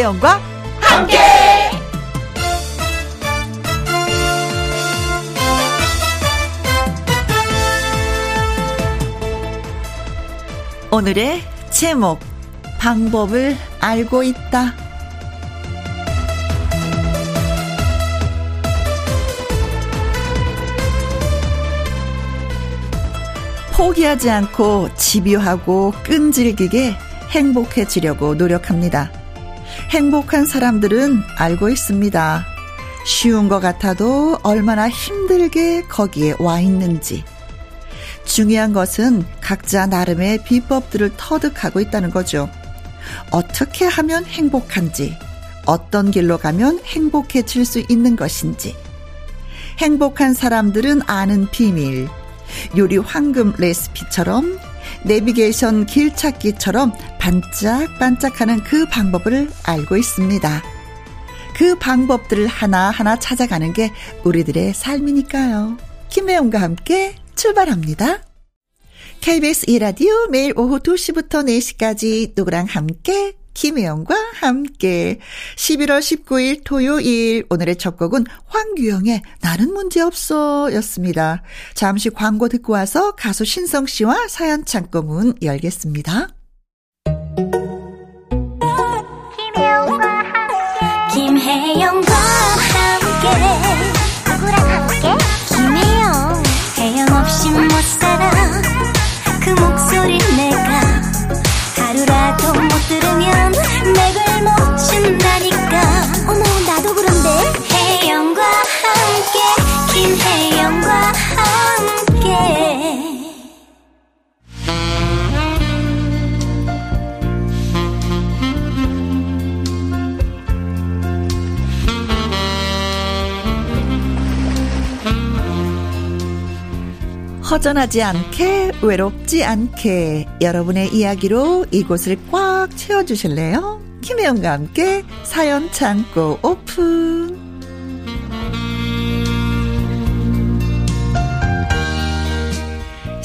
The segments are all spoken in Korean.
김혜영과 함께. 오늘의 제목 방법을 알고 있다. 포기하지 않고 집요하고 끈질기게 행복해지려고 노력합니다. 행복한 사람들은 알고 있습니다. 쉬운 것 같아도 얼마나 힘들게 거기에 와 있는지. 중요한 것은 각자 나름의 비법들을 터득하고 있다는 거죠. 어떻게 하면 행복한지, 어떤 길로 가면 행복해질 수 있는 것인지. 행복한 사람들은 아는 비밀, 요리 황금 레시피처럼 내비게이션 길 찾기처럼 반짝반짝하는 그 방법을 알고 있습니다. 그 방법들을 하나하나 찾아가는 게 우리들의 삶이니까요. 김혜영과 함께 출발합니다. KBS 이라디오 매일 오후 2시부터 4시까지 누구랑 함께 김혜영과 함께 11월 19일 토요일 오늘의 첫 곡은 황규영의 나는 문제없어 였습니다. 잠시 광고 듣고 와서 가수 신성 씨와 사연 창고 문 열겠습니다. 허전하지 않게 외롭지 않게 여러분의 이야기로 이곳을 꽉 채워주실래요? 김혜영과 함께 사연 창고 오픈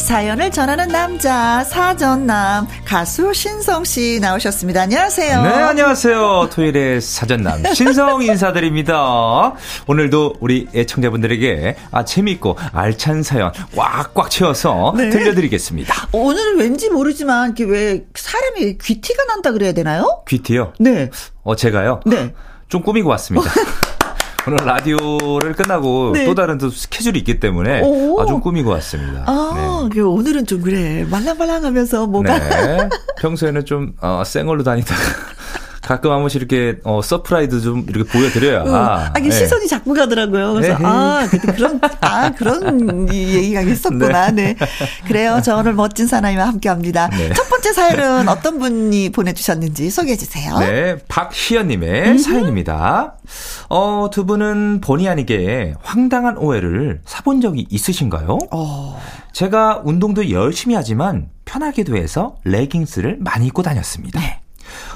사연을 전하는 남자 사전남 가수 신성 씨 나오셨습니다. 안녕하세요. 네, 안녕하세요. 토요일의 사전남 신성 인사드립니다. 오늘도 우리 애청자분들에게 아, 재미있고 알찬 사연 꽉꽉 채워서 네. 들려드리겠습니다. 오늘 왠지 모르지만 이게 왜 사람이 귀티가 난다 그래야 되나요? 귀티요? 네. 어, 제가요? 네. 좀 꾸미고 왔습니다. 오늘 라디오를 끝나고 네. 또 다른 또 스케줄이 있기 때문에 오. 아주 꾸미고 왔습니다. 아, 그 오늘은 좀 그래. 말랑말랑하면서 뭐가. 네. 평소에는 좀, 어, 생얼로 다니다가 가끔 한 번씩 이렇게, 어, 서프라이즈 좀 이렇게 보여드려야. 응. 아, 이게 네. 시선이 자꾸 가더라고요. 그래서, 에헤이. 아, 그때 그런, 아, 그런 이 얘기가 있었구나. 네. 그래요. 저 오늘 멋진 사나이와 함께 합니다. 네. 첫 번째 사연은 어떤 분이 보내주셨는지 소개해 주세요. 네, 박희연님의 사연입니다. 어, 두 분은 본의 아니게 황당한 오해를 사본 적이 있으신가요? 어, 제가 운동도 열심히 하지만 편하기도 해서 레깅스를 많이 입고 다녔습니다. 네.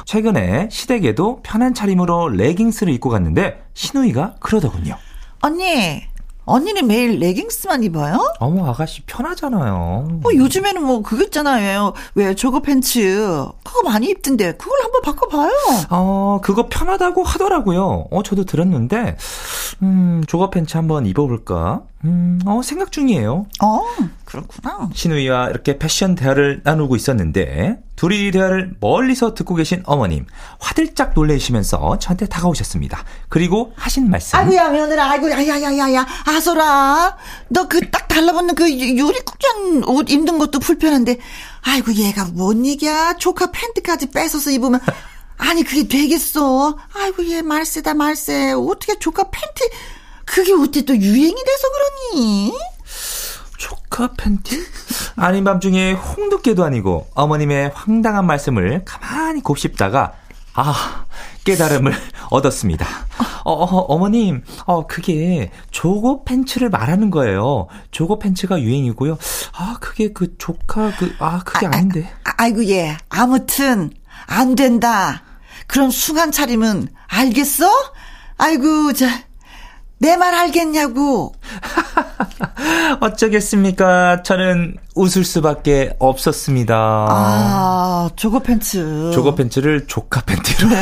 최근에 시댁에도 편한 차림으로 레깅스를 입고 갔는데 신우이가 그러더군요. 언니, 언니는 매일 레깅스만 입어요? 어머, 아가씨 편하잖아요. 뭐 요즘에는 뭐 그거 있잖아요. 왜 저거 팬츠 그거 많이 입던데 그걸 한번 바꿔봐요. 어, 그거 편하다고 하더라고요. 어, 저도 들었는데, 음, 조거 팬츠 한번 입어볼까? 음, 어, 생각 중이에요. 어, 그렇구나. 신우이와 이렇게 패션 대화를 나누고 있었는데, 둘이 대화를 멀리서 듣고 계신 어머님, 화들짝 놀라시면서 저한테 다가오셨습니다. 그리고 하신 말씀. 아이고야 며느라 아이고 야야야야야 아소라 너 그 딱 달라붙는 그 요리국장 옷 입는 것도 불편한데 아이고 얘가 뭔 얘기야 조카 팬티까지 뺏어서 입으면 아니 그게 되겠어 아이고 얘 말세다 말세 어떻게 조카 팬티 그게 어떻게 또 유행이 돼서 그러니 조카 팬티? 아닌 밤중에 홍두깨도 아니고 어머님의 황당한 말씀을 가만히 곱씹다가 아 깨달음을 얻었습니다. 어, 어, 어머님, 어 그게 조거 팬츠를 말하는 거예요. 조거 팬츠가 유행이고요. 아 그게 그 조카 그 아 그게 아, 닌데 아, 아이고 얘 아무튼 안 된다 그런 숭한 차림은 알겠어 아이고 자 내 말 알겠냐고 어쩌겠습니까? 저는 웃을 수밖에 없었습니다. 아, 조거 팬츠. 조거 팬츠를 조카 팬티로. 네.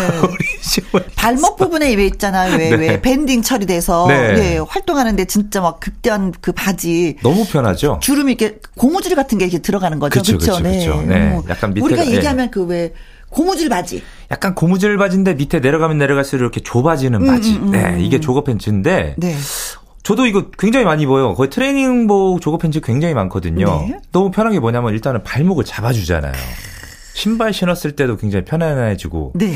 발목 부분에 왜 있잖아요. 왜, 네. 왜 밴딩 처리돼서. 네. 네. 활동하는데 진짜 막 극대한 그 바지. 너무 편하죠? 주름이 이렇게 고무줄 같은 게 이렇게 들어가는 거죠. 그렇죠. 네. 네. 약간 밑에 우리가 얘기하면 그 왜 고무줄 바지. 약간 고무줄 바지인데 밑에 내려가면 내려갈수록 이렇게 좁아지는 음, 바지. 음, 음, 네, 이게 조거 팬츠인데. 네. 저도 이거 굉장히 많이 입어요. 거의 트레이닝복 조거 팬츠 굉장히 많거든요. 네. 너무 편한 게 뭐냐면 일단은 발목을 잡아주잖아요. 신발 신었을 때도 굉장히 편안해지고. 네.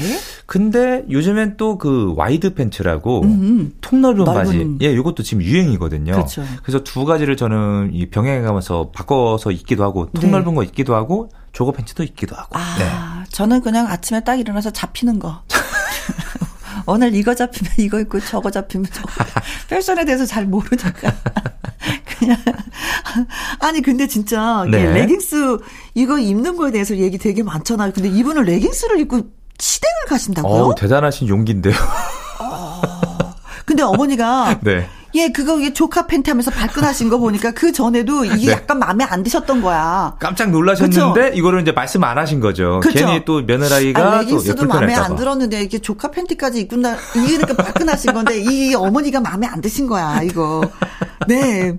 근데 요즘엔 또 그 와이드 팬츠라고 음, 통 넓은 넓은. 바지. 예, 이것도 지금 유행이거든요. 그렇죠. 그래서 두 가지를 저는 이 병행해 가면서 바꿔서 입기도 하고 통 네. 넓은 거 입기도 하고 조거 팬츠도 입기도 하고. 아, 네. 저는 그냥 아침에 딱 일어나서 잡히는 거. 오늘 이거 잡히면 이거 입고 저거 잡히면 저거. 패션에 대해서 잘 모르니까. 그냥. 아니, 근데 진짜, 네. 레깅스 이거 입는 거에 대해서 얘기 되게 많잖아요. 근데 이분은 레깅스를 입고 시댁을 가신다고요? 어, 대단하신 용기인데요. 어, 근데 어머니가. 네. 예, 그거 이게 조카 팬티 하면서 발끈하신 거 보니까 그 전에도 이게 네. 약간 마음에 안 드셨던 거야. 깜짝 놀라셨는데 그쵸? 이거를 이제 말씀 안 하신 거죠. 그쵸? 괜히 또 며느라이가 아, 레깅스도 마음에 안 들었는데 이렇게 조카 팬티까지 입군다 이게 그러니까 발끈하신 건데 이 어머니가 마음에 안 드신 거야, 이거. 네.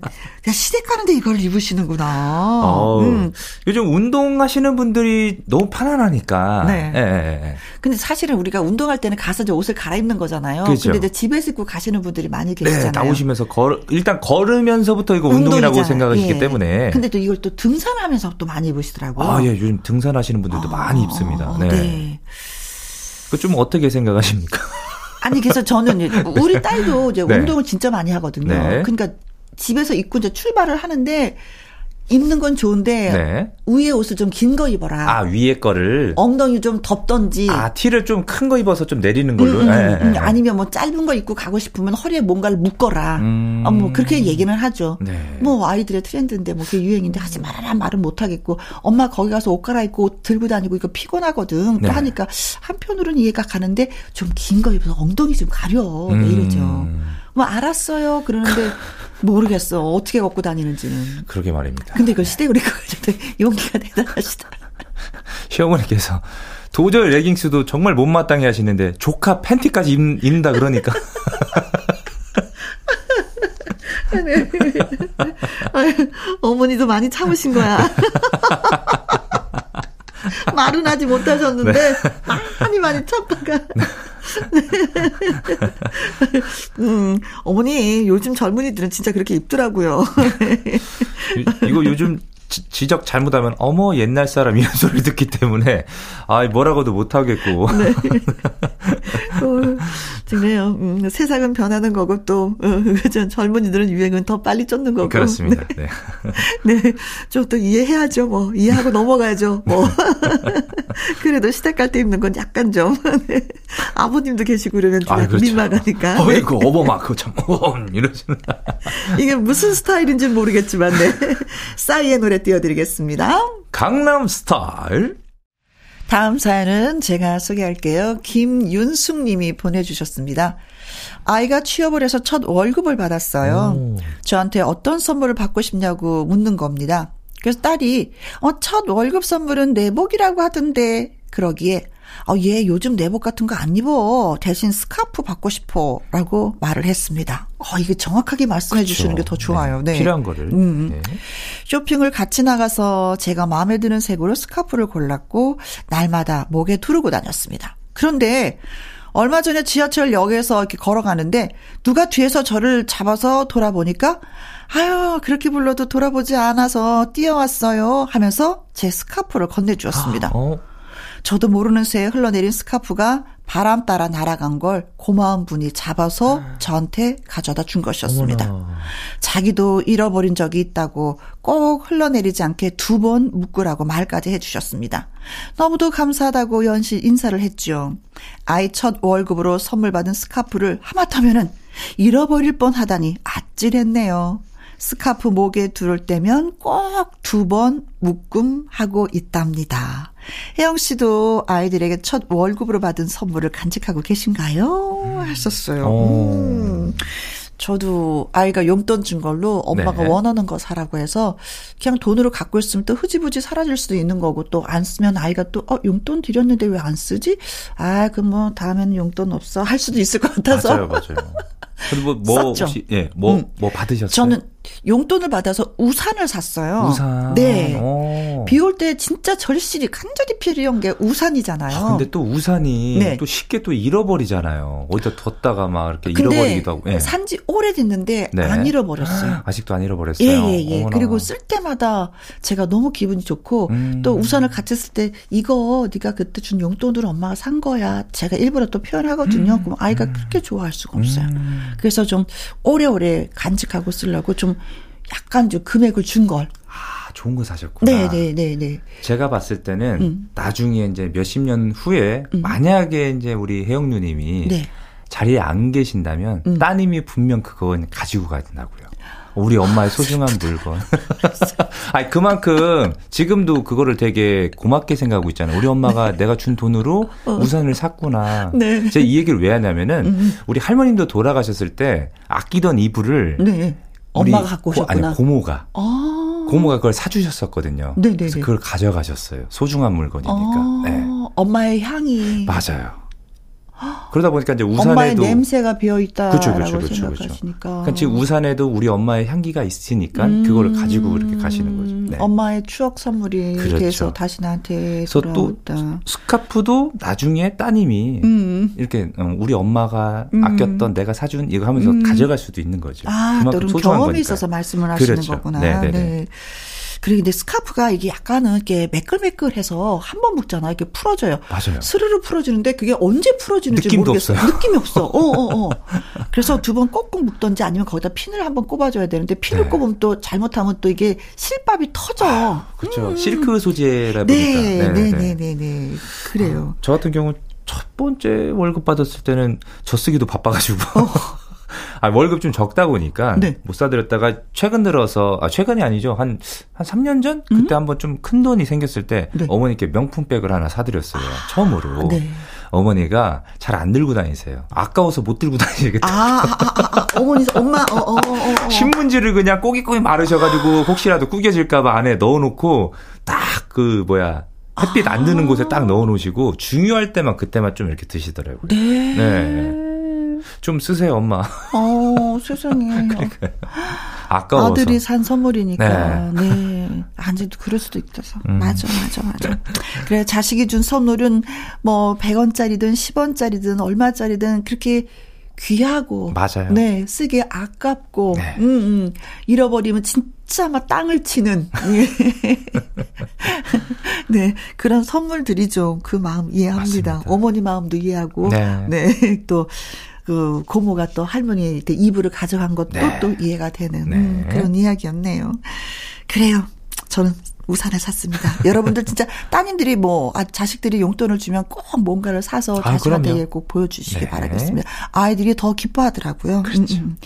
시댁 가는데 이걸 입으시는구나. 어, 음. 요즘 운동하시는 분들이 너무 편안하니까. 네. 예, 예, 예. 근데 사실은 우리가 운동할 때는 가서 이제 옷을 갈아입는 거잖아요. 그렇죠. 근데 이제 집에서 입고 가시는 분들이 많이 네, 계시잖아요. 네, 나오시면서 걸 일단 걸으면서부터 이거 운동이라고 생각하시기 예. 때문에. 근데 또 이걸 또 등산하면서 또 많이 입으시더라고요. 아, 예. 요즘 등산하시는 분들도 아, 많이 입습니다. 네. 네. 그좀 어떻게 생각하십니까? 아니 그래서 저는 우리 딸도 이제 네. 운동을 진짜 많이 하거든요. 네. 그러니까 집에서 입고 이제 출발을 하는데 입는 건 좋은데 네. 위에 옷을 좀 긴 거 입어라. 아 위에 거를 엉덩이 좀 덥던지. 아 티를 좀 큰 거 입어서 좀 내리는 걸로. 음, 음, 네, 음, 아니면 뭐 짧은 거 입고 가고 싶으면 허리에 뭔가를 묶어라. 음. 어, 뭐 그렇게 얘기는 하죠. 네. 뭐 아이들의 트렌드인데 뭐 그게 유행인데 하지 말아라 말은 못 하겠고 엄마 거기 가서 옷 갈아입고 옷 들고 다니고 이거 피곤하거든. 또 네. 하니까 한편으로는 이해가 가는데 좀 긴 거 입어서 엉덩이 좀 가려. 음. 이러죠. 뭐 알았어요. 그러는데 모르겠어. 어떻게 걷고 다니는지는. 그러게 말입니다. 근데 이걸 시댁으로 가지고 용기가 대단하시다. 시어머니께서 도저히 레깅스도 정말 못마땅해 하시는데 조카 팬티까지 입, 입는다 그러니까. 네. 아유, 어머니도 많이 참으신 거야. 말은 하지 못하셨는데 네. 많이 많이 참다가 네. 음, 어머니 요즘 젊은이들은 진짜 그렇게 입더라고요. 이거 요즘 지, 적 잘못하면 어머 옛날 사람 이런 소리 듣기 때문에 아 뭐라고도 못 하겠고. 네. 어, 그래요. 음, 세상은 변하는 거고 또 어, 젊은이들은 유행은 더 빨리 쫓는 거고. 그렇습니다. 네. 네. 네. 좀 또 이해해야죠. 뭐 이해하고 넘어가야죠. 뭐. 그래도 시댁 갈 때 입는 건 약간 좀 네. 아버님도 계시고 그러면 좀 아, 그렇죠. 민망하니까. 어이구 네. 어버마 그참 이러시는. 이게 무슨 스타일인지 모르겠지만 네. 싸이의 노래 띄워드리겠습니다. 강남 스타일. 다음 사연은 제가 소개할게요. 김윤숙 님이 보내주셨습니다. 아이가 취업을 해서 첫 월급을 받았어요. 오. 저한테 어떤 선물을 받고 싶냐고 묻는 겁니다. 그래서 딸이, 어, 첫 월급 선물은 내복이라고 하던데, 그러기에, 어, 얘 요즘 내복 같은 거 안 입어. 대신 스카프 받고 싶어. 라고 말을 했습니다. 어, 이게 정확하게 말씀해 그렇죠. 주시는 게 더 좋아요. 네. 네. 필요한 거를. 음. 네. 쇼핑을 같이 나가서 제가 마음에 드는 색으로 스카프를 골랐고, 날마다 목에 두르고 다녔습니다. 그런데, 얼마 전에 지하철역에서 이렇게 걸어가는데, 누가 뒤에서 저를 잡아서 돌아보니까, 아유, 그렇게 불러도 돌아보지 않아서 뛰어왔어요. 하면서 제 스카프를 건네주었습니다. 아, 어. 저도 모르는 새에 흘러내린 스카프가 바람 따라 날아간 걸 고마운 분이 잡아서 저한테 가져다 준 것이었습니다. 어머나. 자기도 잃어버린 적이 있다고 꼭 흘러내리지 않게 두 번 묶으라고 말까지 해주셨습니다. 너무도 감사하다고 연실 인사를 했죠. 아이 첫 월급으로 선물 받은 스카프를 하마터면은 잃어버릴 뻔 하다니 아찔했네요. 스카프 목에 두를 때면 꼭 두 번 묶음하고 있답니다. 혜영 씨도 아이들에게 첫 월급으로 받은 선물을 간직하고 계신가요? 하셨어요. 음. 저도 아이가 용돈 준 걸로 엄마가 네. 원하는 거 사라고 해서 그냥 돈으로 갖고 있으면 또 흐지부지 사라질 수도 있는 거고 또 안 쓰면 아이가 또 어, 용돈 드렸는데 왜 안 쓰지? 아, 그 뭐 다음에는 용돈 없어 할 수도 있을 것 같아서 맞아요, 맞아요. 그리고 뭐, 뭐. 혹시 예, 뭐, 음. 뭐 받으셨어요? 저는 용돈을 받아서 우산을 샀어요. 우산. 네. 오. 비올 때 진짜 절실히 간절히 필요한 게 우산이잖아요. 아, 근데 또 우산이 네. 또 쉽게 또 잃어버리잖아요. 어디다 뒀다가 막 이렇게 잃어버리기도 하고. 예. 산지 오래됐는데 네. 안 잃어버렸어요. 아직도 안 잃어버렸어요. 예, 예, 예. 어머나. 그리고 쓸 때마다 제가 너무 기분이 좋고 음. 또 우산을 같이 쓸 때 이거 네가 그때 준 용돈으로 엄마가 산 거야. 제가 일부러 또 표현하거든요. 그럼 아이가 그렇게 좋아할 수가 없어요. 음. 그래서 좀 오래오래 간직하고 쓰려고 좀 약간 좀 금액을 준 걸. 아, 좋은 거 사셨구나. 네, 네, 네, 네. 제가 봤을 때는 음. 나중에 이제 몇십 년 후에 만약에 이제 우리 혜영 누님이 네. 자리에 안 계신다면 음. 따님이 분명 그건 가지고 가야 된다고요. 우리 엄마의 소중한 물건. 아니 그만큼 지금도 그거를 되게 고맙게 생각하고 있잖아요. 우리 엄마가 내가 준 돈으로 우산을 샀구나. 네. 제가 이 얘기를 왜 하냐면은 음. 우리 할머님도 돌아가셨을 때 아끼던 이불을 네. 엄마가 갖고 고- 오셨구나. 아니 고모가 아. 고모가 그걸 사주셨었거든요. 네네네. 그래서 그걸 가져가셨어요. 소중한 물건이니까. 아, 네. 엄마의 향이 맞아요. 그러다 보니까 이제 엄마의 우산에도 냄새가 비어 있다라고 그쵸, 그쵸, 그쵸. 생각하시니까. 그러니까 지금 우산에도 우리 엄마의 향기가 있으니까 그걸 가지고 그렇게 가시는 거죠. 네. 음, 엄마의 추억 선물이 그렇죠. 돼서 다시 나한테 돌아왔다. 스카프도 나중에 따님이 음. 이렇게 어, 우리 엄마가 음. 아꼈던 내가 사준 이거 하면서 음. 가져갈 수도 있는 거죠. 아, 또 그런 소중한 경험이 거니까요. 있어서 말씀을 하시는 그렇죠. 거구나. 네네네. 네. 그리고 근데 스카프가 이게 약간은 이렇게 매끌매끌해서 한 번 묶잖아. 이렇게 풀어져요. 맞아요. 스르르 풀어지는데 그게 언제 풀어지는지 느낌도 모르겠어요. 없어요. 느낌이 없어. 어, 어, 어. 그래서 두 번 꼭꼭 묶던지 아니면 거기다 핀을 한 번 꼽아줘야 되는데 핀을 네. 꼽으면 또 잘못하면 또 이게 실밥이 터져. 그렇죠. 실크 소재라 보니까. 네, 네, 네 네네. 네, 네, 네. 그래요. 저 같은 경우 첫 번째 월급 받았을 때는 저 쓰기도 바빠가지고. 아, 월급 좀 적다 보니까 어. 네. 못 사드렸다가 최근 들어서 아 최근이 아니죠 한 한 3년 전 그때 한번 좀 큰 돈이 생겼을 때 음? 네. 어머니께 명품백을 하나 사드렸어요 처음으로 네. 어머니가 잘 안 들고 다니세요 아까워서 못 들고 다니겠다 아, 아, 아, 아, 어머니, 엄마, 어, 어, 어, 어. 신문지를 그냥 꼬깃꼬깃 마르셔가지고 혹시라도 구겨질까봐 안에 넣어놓고 딱 그 뭐야 햇빛 안 드는 곳에 딱 넣어놓으시고 중요할 때만 그때만 좀 이렇게 드시더라고요. 네. 네. 좀 쓰세요 엄마. 어, 세상에. 아까워서. 아들이 산 선물이니까. 네. 네. 아직도 그럴 수도 있어서. 음. 맞아, 맞아, 맞아. 그래, 자식이 준 선물은 뭐 100원짜리든 10원짜리든 얼마짜리든 그렇게 귀하고. 맞아요. 네, 쓰기 아깝고. 네. 음, 음. 잃어버리면 진짜 막 땅을 치는. 예. 네, 그런 선물들이죠. 그 마음 이해합니다. 맞습니다. 어머니 마음도 이해하고. 네. 네, 또, 그, 고모가 또 할머니 때 이불을 가져간 것도 네. 또 이해가 되는 네. 음, 그런 이야기였네요. 그래요. 저는 우산을 샀습니다. 여러분들 진짜 따님들이 뭐, 아, 자식들이 용돈을 주면 꼭 뭔가를 사서 아, 자식한테. 꼭 보여주시기 네. 바라겠습니다. 아이들이 더 기뻐하더라고요. 그렇죠. 음, 음.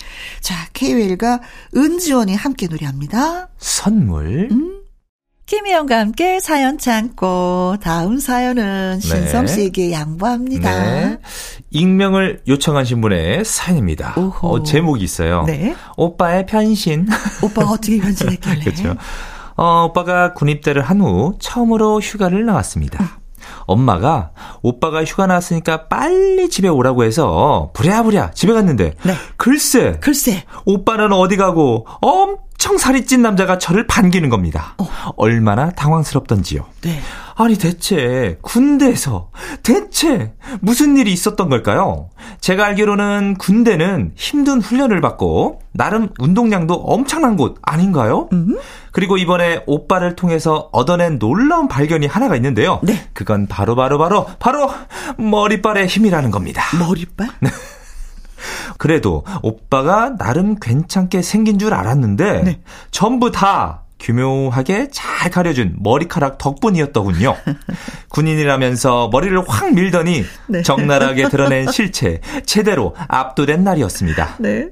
자, K-웰과 은지원이 함께 노래합니다. 선물. 음. 김혜영과 함께 사연 참고 다음 사연은 신성 씨에게 양보합니다. 네. 익명을 요청하신 분의 사연입니다. 어, 제목이 있어요. 네. 오빠의 편신. 오빠가 어떻게 변신했길래? 그렇죠. 어, 오빠가 군입대를 한 후 처음으로 휴가를 나왔습니다. 엄마가 오빠가 휴가 나왔으니까 빨리 집에 오라고 해서 부랴부랴 집에 갔는데 네. 글쎄 글쎄, 오빠는 어디 가고 엄 청 살이 찐 남자가 저를 반기는 겁니다. 얼마나 당황스럽던지요. 네. 아니 대체 군대에서 대체 무슨 일이 있었던 걸까요? 제가 알기로는 군대는 힘든 훈련을 받고 나름 운동량도 엄청난 곳 아닌가요? 그리고 이번에 오빠를 통해서 얻어낸 놀라운 발견이 하나가 있는데요. 네. 그건 바로 바로 바로 바로 머리빨의 힘이라는 겁니다. 머리빨? 그래도 오빠가 나름 괜찮게 생긴 줄 알았는데 네. 전부 다 교묘하게 잘 가려준 머리카락 덕분이었더군요. 군인이라면서 머리를 확 밀더니 네. 적나라하게 드러낸 실체 제대로 압도된 날이었습니다. 네.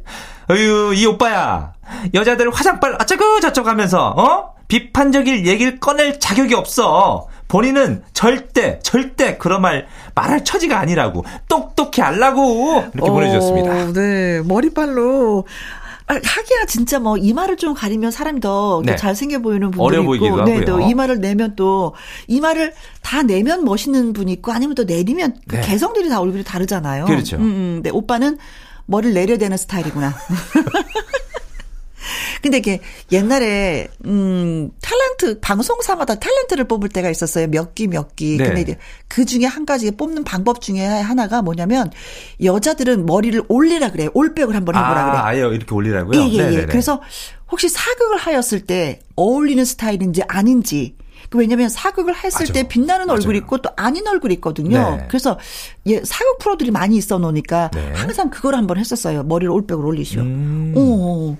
어휴 이 오빠야 여자들 화장빨 어쩌고 저쩌고 하면서 어? 비판적일 얘기를 꺼낼 자격이 없어. 본인은 절대 절대 그런 말 말할 처지가 아니라고 똑똑히 알라고 이렇게 어, 보내주셨습니다. 네 머리빨로 아, 하기야 진짜 뭐 이마를 좀 가리면 사람이 더 네. 잘생겨 보이는 어려 있고, 네, 또 이마를 내면 또 이마를 다 내면 멋있는 분이 있고 아니면 또 내리면 그 네. 개성들이 다 얼굴이 다르잖아요. 그렇죠. 음, 음. 네, 오빠는 머리를 내려야 되는 스타일이구나. 근데 이게 옛날에 음 탤런트 방송사마다 탤런트를 뽑을 때가 있었어요. 몇 기 몇 기. 네. 근데 이제 그 중에 한 가지 뽑는 방법 중에 하나가 뭐냐면 여자들은 머리를 올리라 그래요. 올백을 한번 해보라 아, 그래. 아예 이렇게 올리라고요? 예, 예, 예. 그래서 혹시 사극을 하였을 때 어울리는 스타일인지 아닌지 그 왜냐면 사극을 했을 맞아. 때 빛나는 맞아요. 얼굴이 있고 또 아닌 얼굴이 있거든요. 네. 그래서 예, 사극 프로들이 많이 있어 놓으니까 네. 항상 그걸 한번 했었어요. 머리를 올백을 올리시오. 음. 오.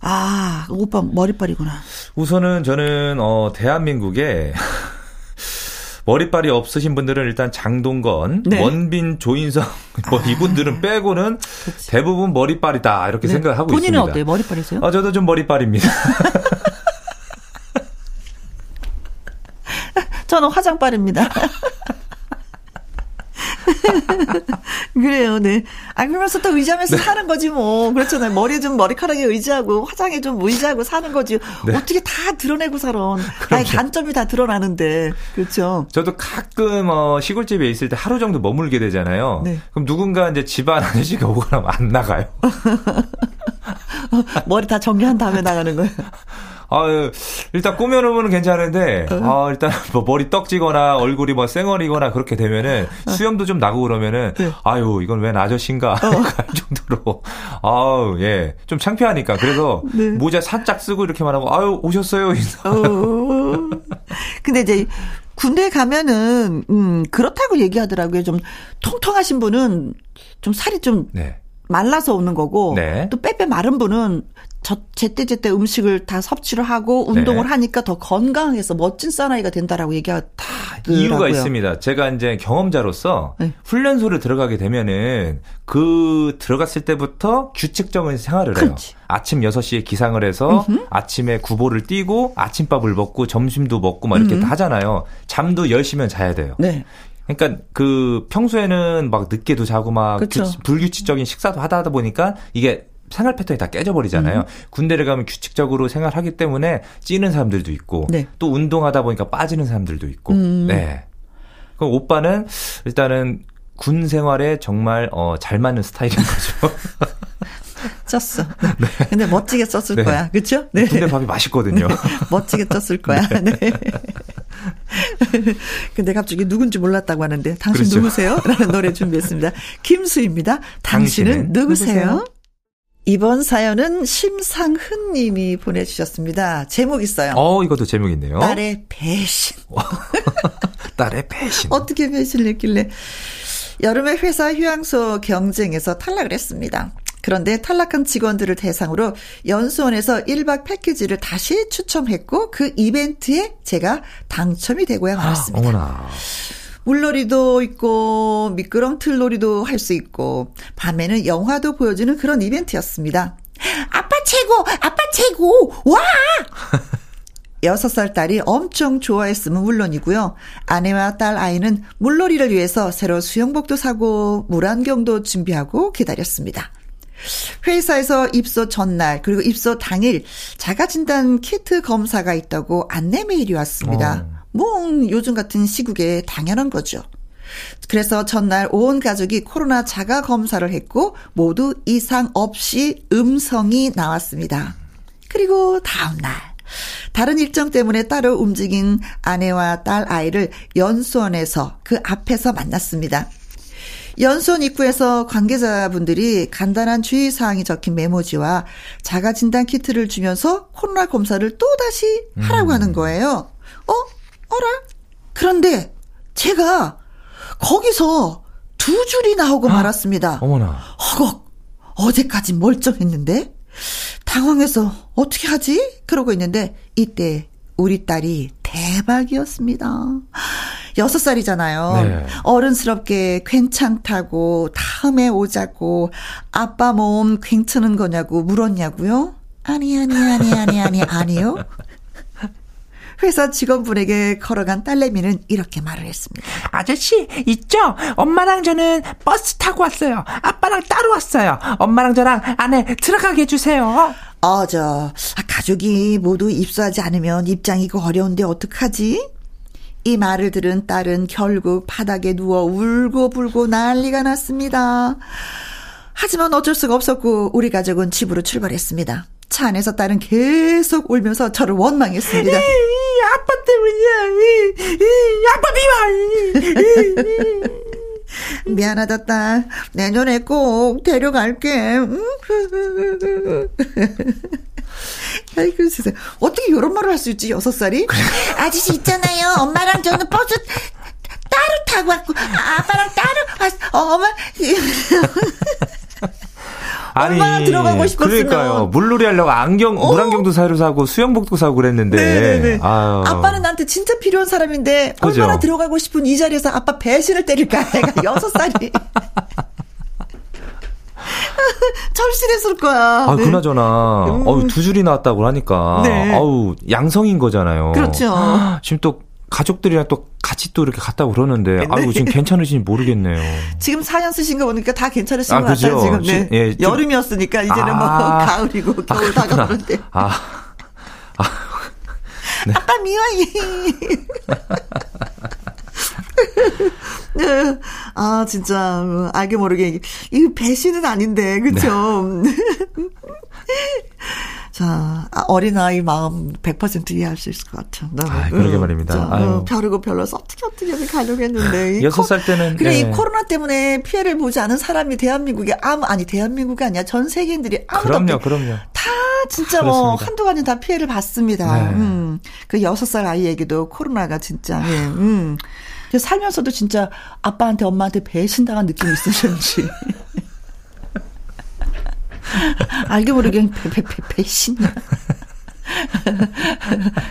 아, 오빠 머리빨이구나. 우선은 저는 어 대한민국에 머리빨이 없으신 분들은 일단 장동건, 네. 원빈, 조인성 뭐 아. 이분들은 빼고는 그치. 대부분 머리빨이다 이렇게 네. 생각을 하고 본인은 있습니다. 본인은 어때요? 머리빨이세요? 아 저도 좀 머리빨입니다. 저는 화장빨입니다. 그래요, 네. 아, 그러면서 또 의지하면서 네. 사는 거지 뭐. 그렇잖아요. 머리 좀 머리카락에 의지하고, 화장에 좀 의지하고 사는 거지. 네. 어떻게 다 드러내고 살아. 나의 단점이 다 드러나는데. 그렇죠. 저도 가끔, 어, 시골집에 있을 때 하루 정도 머물게 되잖아요. 네. 그럼 누군가 이제 집안 아저씨가 오거나 안 나가요. 머리 다 정리한 다음에 나가는 거예요. 아, 일단 꾸며놓으면 괜찮은데, 어. 아, 일단 뭐 머리 떡지거나 얼굴이 뭐 쌩얼이거나 그렇게 되면은 어. 수염도 좀 나고 그러면은, 네. 아유, 이건 웬 아저씨인가? 어. 할 정도로, 아우, 예. 좀 창피하니까. 그래서 네. 모자 살짝 쓰고 이렇게만 하고, 아유, 오셨어요? 어. 근데 이제, 군대 가면은, 음, 그렇다고 얘기하더라고요. 좀 통통하신 분은 좀 살이 좀 네. 말라서 오는 거고 네. 또 빼빼 마른 분은 저 제때제때 음식을 다 섭취를 하고 운동을 네. 하니까 더 건강해서 멋진 사나이가 된다라고 얘기하다 이유가 있습니다. 제가 이제 경험자로서 네. 훈련소를 들어가게 되면은 그 들어갔을 때부터 규칙적인 생활을 그렇지. 해요. 아침 6시에 기상을 해서 음흠. 아침에 구보를 뛰고 아침밥을 먹고 점심도 먹고 막 이렇게 음. 하잖아요. 잠도 10시면 자야 돼요. 네. 그러니까 그 평소에는 막 늦게도 자고 막 규, 불규칙적인 식사도 하다 하다 보니까 이게 생활 패턴이 다 깨져버리잖아요. 음. 군대를 가면 규칙적으로 생활하기 때문에 찌는 사람들도 있고 네. 또 운동하다 보니까 빠지는 사람들도 있고. 음. 네. 그럼 오빠는 일단은 군 생활에 정말 어, 잘 맞는 스타일인 거죠. 쪘어. 네. 근데 멋지게 쪘을 네. 거야. 그렇죠? 네. 군대 밥이 맛있거든요. 네. 멋지게 쪘을 거야. 네. 네. 근데 갑자기 누군지 몰랐다고 하는데 당신 그렇죠. 누구세요? 라는 노래 준비했습니다. 김수입니다. 당신은, 당신은 누구세요? 누구세요? 이번 사연은 심상훈 님이 보내주셨습니다. 제목 있어요. 어, 이것도 제목 있네요. 딸의 배신. 딸의 배신. 어떻게 배신을 했길래. 여름에 회사 휴양소 경쟁에서 탈락을 했습니다. 그런데 탈락한 직원들을 대상으로 연수원에서 1박 패키지를 다시 추첨했고 그 이벤트에 제가 당첨이 되고야 말았습니다. 아, 어머나. 물놀이도 있고 미끄럼틀놀이도 할 수 있고 밤에는 영화도 보여주는 그런 이벤트였습니다. 아빠 최고! 아빠 최고! 와! 6살 딸이 엄청 좋아했으면 물론이고요. 아내와 딸 아이는 물놀이를 위해서 새로 수영복도 사고 물안경도 준비하고 기다렸습니다. 회사에서 입소 전날 그리고 입소 당일 자가진단 키트 검사가 있다고 안내 메일이 왔습니다. 어. 뭐 요즘 같은 시국에 당연한 거죠. 그래서 전날 온 가족이 코로나 자가 검사를 했고 모두 이상 없이 음성이 나왔습니다. 그리고 다음 날 다른 일정 때문에 따로 움직인 아내와 딸 아이를 연수원에서 그 앞에서 만났습니다. 연수원 입구에서 관계자분들이 간단한 주의사항이 적힌 메모지와 자가진단 키트를 주면서 코로나 검사를 또다시 하라고 음. 하는 거예요. 어? 어라? 그런데 제가 거기서 두 줄이 나오고 아, 말았습니다. 어머나. 허걱. 어제까지 멀쩡했는데? 당황해서 어떻게 하지? 그러고 있는데 이때 우리 딸이 대박이었습니다. 여섯 살이잖아요. 네. 어른스럽게 괜찮다고 다음에 오자고 아빠 몸 괜찮은 거냐고 물었냐고요? 아니 아니 아니 아니 아니 아니요. 회사 직원분에게 걸어간 딸내미는 이렇게 말을 했습니다. 아저씨, 있죠? 엄마랑 저는 버스 타고 왔어요. 아빠랑 따로 왔어요. 엄마랑 저랑 안에 들어가게 해주세요. 어, 저, 아, 가족이 모두 입수하지 않으면 입장이 그 어려운데 어떡하지? 이 말을 들은 딸은 결국 바닥에 누워 울고 불고 난리가 났습니다. 하지만 어쩔 수가 없었고 우리 가족은 집으로 출발했습니다. 차 안에서 딸은 계속 울면서 저를 원망했습니다. 아빠 때문이야. 아빠 미워. 미안하다 딸. 내년에 꼭 데려갈게. 아이고 세상 어떻게 이런 말을 할 수 있지 여섯 살이? 아저씨 있잖아요. 엄마랑 저는 버스 따로 타고 왔고 아빠랑 따로 왔. 어, 엄마. 얼마나 아니, 들어가고 싶었으면. 그러니까요. 물놀이 하려고 안경, 어? 물안경도 사러 사고 수영복도 사고 그랬는데. 네네네. 아유. 아빠는 나한테 진짜 필요한 사람인데 그죠? 얼마나 들어가고 싶은 이 자리에서 아빠 배신을 때릴까. 애가 여섯 살이. 절실했을 거야. 아, 네. 그나저나, 음. 어우, 두 줄이 나왔다고 하니까. 네. 아우, 양성인 거잖아요. 그렇죠. 지금 또 가족들이랑 또 같이 또 이렇게 갔다고 그러는데 네. 아이고 지금 괜찮으신지 모르겠네요. 지금 사연 쓰신 거 보니까 다 괜찮으신 아, 것 그죠? 같아요. 지금 네. 예, 좀... 여름이었으니까 이제는 뭐 아, 뭐 가을이고 겨울 아, 다가오는데. 아, 아, 네. 아빠 미워해. 네. 아 진짜 알게 모르게 이 배신은 아닌데 그렇죠. 네. 자, 아, 어린아이 마음 100% 이해할 수 있을 것 같아요. 네. 아, 그러게 음, 말입니다. 자, 어, 별이고 별로서 어떻게 어떻게 가려고 했는데. 여섯 살 때는. 그래, 네. 이 코로나 때문에 피해를 보지 않은 사람이 대한민국에 아무, 아니, 대한민국이 아니야. 전 세계인들이 아무도. 그럼요, 없게, 그럼요. 다 진짜 뭐 그렇습니다. 뭐 한두 가지 다 피해를 받습니다. 네. 음. 그 여섯 살 아이에게도 코로나가 진짜, 예, 음. 살면서도 진짜 아빠한테 엄마한테 배신당한 느낌이 있으셨는지. 알게 모르게 배, 배, 배, 배신.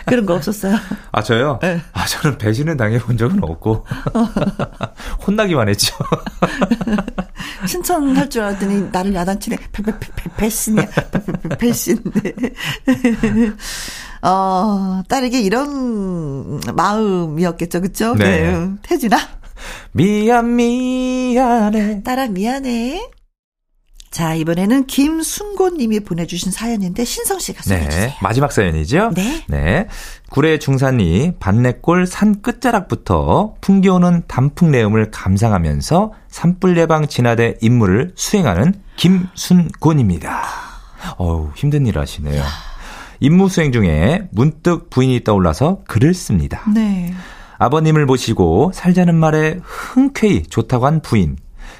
그런 거 없었어요? 아, 저요? 네. 아, 저는 배신은 당해본 적은 없고. 혼나기만 했죠. 신청할 줄 알았더니 나를 야단치네. 배, 배, 배, 배, 배신이야. 배, 배, 배, 배신. 어, 딸에게 이런 마음이었겠죠. 그쵸? 네. 네. 태진아. 미안, 미안해. 딸아, 미안해. 자, 이번에는 김순곤 님이 보내주신 사연인데, 신성 씨가 소개해주세요. 네, 마지막 사연이죠? 네. 네. 구례 중산리 반내골 산 끝자락부터 풍겨오는 단풍 내음을 감상하면서 산불 예방 진화대 임무를 수행하는 김순곤입니다. 어우, 힘든 일 하시네요. 임무 수행 중에 문득 부인이 떠올라서 글을 씁니다. 네. 아버님을 모시고 살자는 말에 흔쾌히 좋다고 한 부인.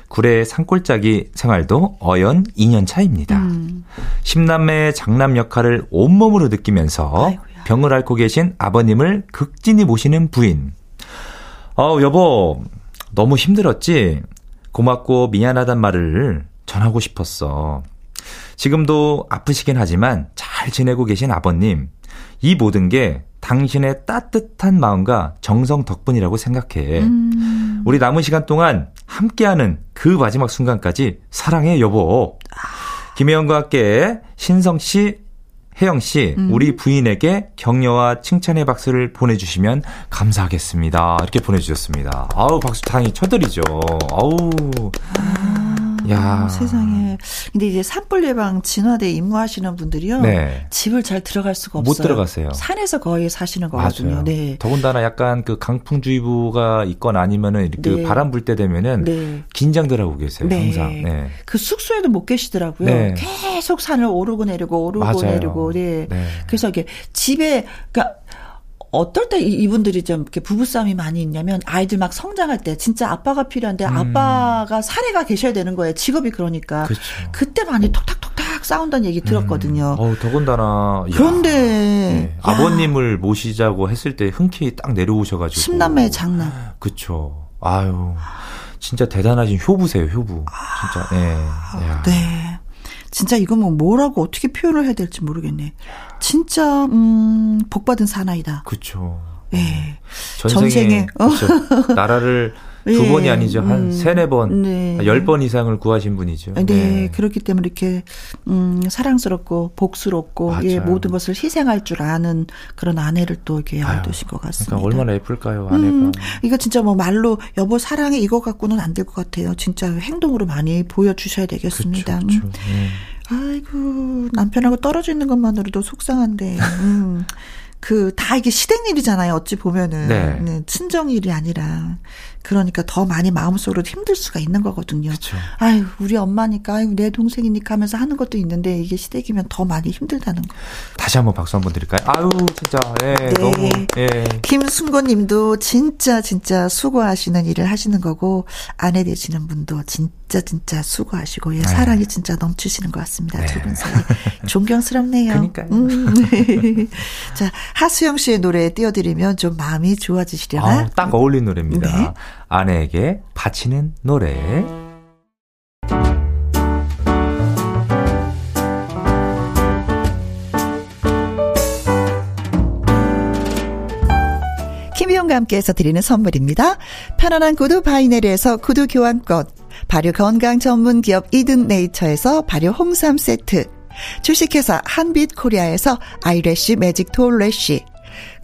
구례 산골짜기 생활도 어연 2년 차입니다. 음. 10남매의 장남 역할을 온몸으로 느끼면서 아이고야. 병을 앓고 계신 아버님을 극진히 모시는 부인. 어, 여보, 너무 힘들었지? 고맙고 미안하단 말을 전하고 싶었어. 지금도 아프시긴 하지만 잘 지내고 계신 아버님. 이 모든 게 당신의 따뜻한 마음과 정성 덕분이라고 생각해. 음. 우리 남은 시간 동안 함께하는 그 마지막 순간까지 사랑해 여보. 김혜영과 함께 신성 씨, 혜영 씨, 음. 우리 부인에게 격려와 칭찬의 박수를 보내주시면 감사하겠습니다. 이렇게 보내주셨습니다. 아우 박수 당연히 쳐드리죠. 아우. 아. 야 세상에. 근데 이제 산불 예방 진화대 임무하시는 분들이요. 네. 집을 잘 들어갈 수가 없어요. 못 들어가세요. 산에서 거의 사시는 거거든요. 맞아요. 네. 더군다나 약간 그 강풍주의보가 있거나 아니면은 이렇게 네. 바람 불 때 되면은 네. 긴장들 하고 계세요. 네. 항상. 네. 그 숙소에도 못 계시더라고요. 네. 계속 산을 오르고 내리고 오르고 맞아요. 내리고. 네. 네. 그래서 이게 집에 그러니까 어떨 때 이분들이 좀 이렇게 부부싸움이 많이 있냐면 아이들 막 성장할 때 진짜 아빠가 필요한데 음. 아빠가 사례가 계셔야 되는 거예요. 직업이 그러니까. 그쵸. 그때 많이 톡탁톡탁 싸운다는 얘기 들었거든요. 음. 어, 더군다나. 그런데 네. 아버님을 모시자고 했을 때 흔쾌히 딱 내려오셔가지고. 십남매 장남. 그쵸. 아유. 진짜 대단하신 효부세요, 효부. 진짜. 네. 아, 네. 진짜 이거 뭐 뭐라고 어떻게 표현을 해야 될지 모르겠네. 진짜 음, 복 받은 사나이다. 그렇죠. 예. 전생에, 전생에 어. 그렇죠. 나라를 두 예. 번이 아니죠. 한 음. 세네 번, 네. 열번 이상을 구하신 분이죠. 네. 네. 그렇기 때문에 이렇게, 음, 사랑스럽고, 복스럽고, 맞아요. 예, 모든 것을 희생할 줄 아는 그런 아내를 또 이렇게 얻으신 것 같습니다. 그러니까 얼마나 예쁠까요, 아내가. 음, 이거 진짜 뭐 말로, 여보 사랑해 이거 갖고는 안 될 것 같아요. 진짜 행동으로 많이 보여주셔야 되겠습니다. 그쵸, 그쵸. 음. 아이고, 남편하고 떨어져 있는 것만으로도 속상한데, 음. 그, 다 이게 시댁 일이잖아요, 어찌 보면은. 네. 네 친정 일이 아니라. 그러니까 더 많이 마음속으로 힘들 수가 있는 거거든요. 그쵸. 아유, 우리 엄마니까, 아유, 내 동생이니까 하면서 하는 것도 있는데, 이게 시댁이면 더 많이 힘들다는 거. 다시 한번 박수 한번 드릴까요? 아유, 진짜, 예, 네. 너무, 예. 김순고 님도 진짜, 진짜 수고하시는 일을 하시는 거고, 아내 되시는 분도 진짜, 진짜 수고하시고, 예, 네. 사랑이 진짜 넘치시는 것 같습니다. 네. 두분 사이. 존경스럽네요. 그니까요. 음. 자, 하수영 씨의 노래 띄워드리면 좀 마음이 좋아지시려나? 아, 딱 어울리는 노래입니다. 네. 아내에게 바치는 노래. 김희용과 함께해서 드리는 선물입니다. 편안한 구두 바이네르에서 구두 교환권, 발효 건강 전문 기업 이든 네이처에서 발효 홍삼 세트, 주식회사 한빛 코리아에서 아이래쉬 매직 톨래쉬,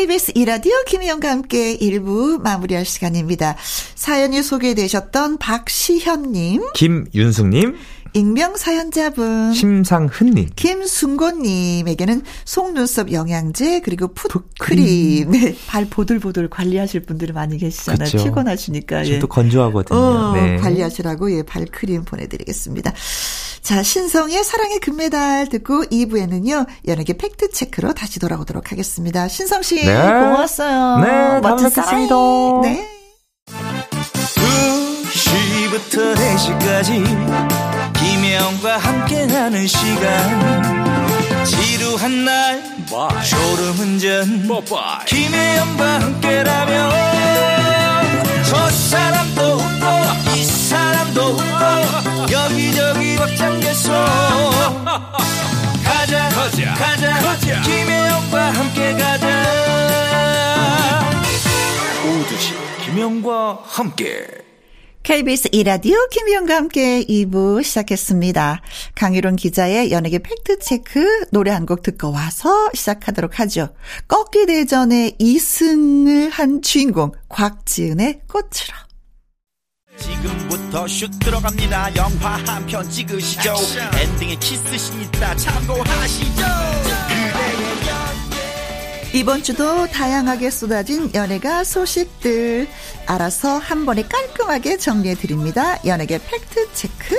KBS 이라디오 김희영과 함께 1부 마무리할 시간입니다. 사연이 소개되셨던 박시현님, 김윤숙님, 익명 사연자분 심상흔님 김순고님에게는 속눈썹 영양제 그리고 풋크림 네, 발 보들보들 관리하실 분들이 많이 계시잖아요. 그쵸. 피곤하시니까 예. 또 건조하거든요. 어, 네. 관리하시라고 예, 발크림 보내드리겠습니다. 자 신성의 사랑의 금메달 듣고 2부에는요 연예계 팩트 체크로 다시 돌아오도록 하겠습니다. 신성 씨 네. 고맙어요. 네, 뵙겠습니다. 네. 2시부터 4시까지 김혜영과 함께하는 시간 지루한 날 졸음운전 김혜영과 함께라면 저 사람도 웃고 이 사람도 웃고 여기저기 벅장개소 가자 가자 가자, 가자. 김혜영과 함께 가자 오두시 김혜영과 함께 KBS 이라디오 김희영과 함께 2부 시작했습니다. 강유론 기자의 연예계 팩트체크 노래 한 곡 듣고 와서 시작하도록 하죠. 꺾기 대전에 2승을 한 주인공 곽지은의 꽃으로. 지금부터 슛 들어갑니다. 영화 한 편 찍으시죠. 엔딩에 키스신 있다 참고하시죠. 이번 주도 다양하게 쏟아진 연예가 소식들 알아서 한 번에 깔끔하게 정리해 드립니다. 연예계 팩트 체크.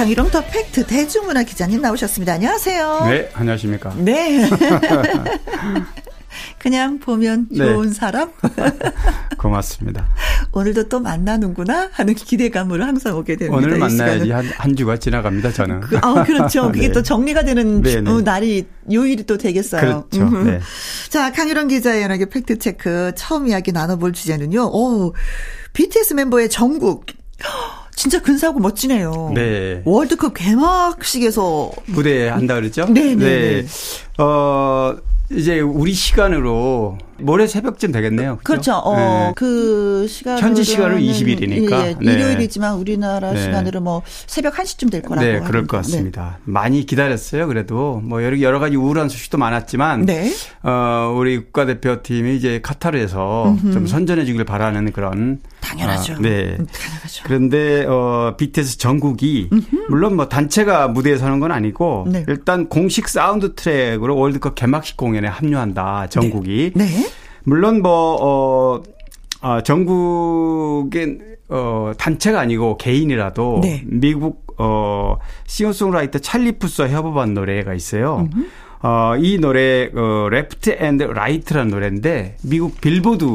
강일홍 더 팩트 대중문화 기자님 나오셨습니다. 안녕하세요. 네, 안녕하십니까. 네. 그냥 보면 좋은 네. 사람? 고맙습니다. 오늘도 또 만나는구나 하는 기대감으로 항상 오게 됩니다. 오늘 이 만나야지. 한, 한 주가 지나갑니다, 저는. 그, 아, 그렇죠. 그게 네. 또 정리가 되는 네, 주- 네. 어, 날이 요일이 또 되겠어요. 그렇죠. 음. 네. 자, 강유론 기자의 연하게 팩트체크 처음 이야기 나눠볼 주제는요. 오, BTS 멤버의 정국. 진짜 근사하고 멋지네요. 네. 월드컵 개막식에서 무대에 한다 그랬죠? 네, 네, 네. 어, 이제 우리 시간으로 모레 새벽쯤 되겠네요. 그렇죠. 어, 네. 그 시간 현지 시간으로 20일 이니까. 예, 네. 일요일이지만 우리나라 네. 시간으로 뭐 새벽 1시쯤 될 거라고. 네, 그럴 합니다. 것 같습니다. 많이 기다렸어요. 그래도 뭐 여러 여러 가지 우울한 소식도 많았지만 네. 어, 우리 국가대표팀이 이제 카타르에서 좀 선전해 주길 바라는 그런 당연하죠. 아, 네. 음, 당연하죠. 그런데 어 BTS 정국이 물론 뭐 단체가 무대에 서는 건 아니고 네. 일단 공식 사운드 트랙으로 월드컵 개막식 공연에 합류한다. 정국이. 네. 물론 뭐 어, 어 정국의 어 단체가 아니고 개인이라도 네. 미국 어 싱어송라이터 찰리 푸스와 협업한 노래가 있어요. 어, 이 노래, 어, Left and Right라는 노래인데, 미국 빌보드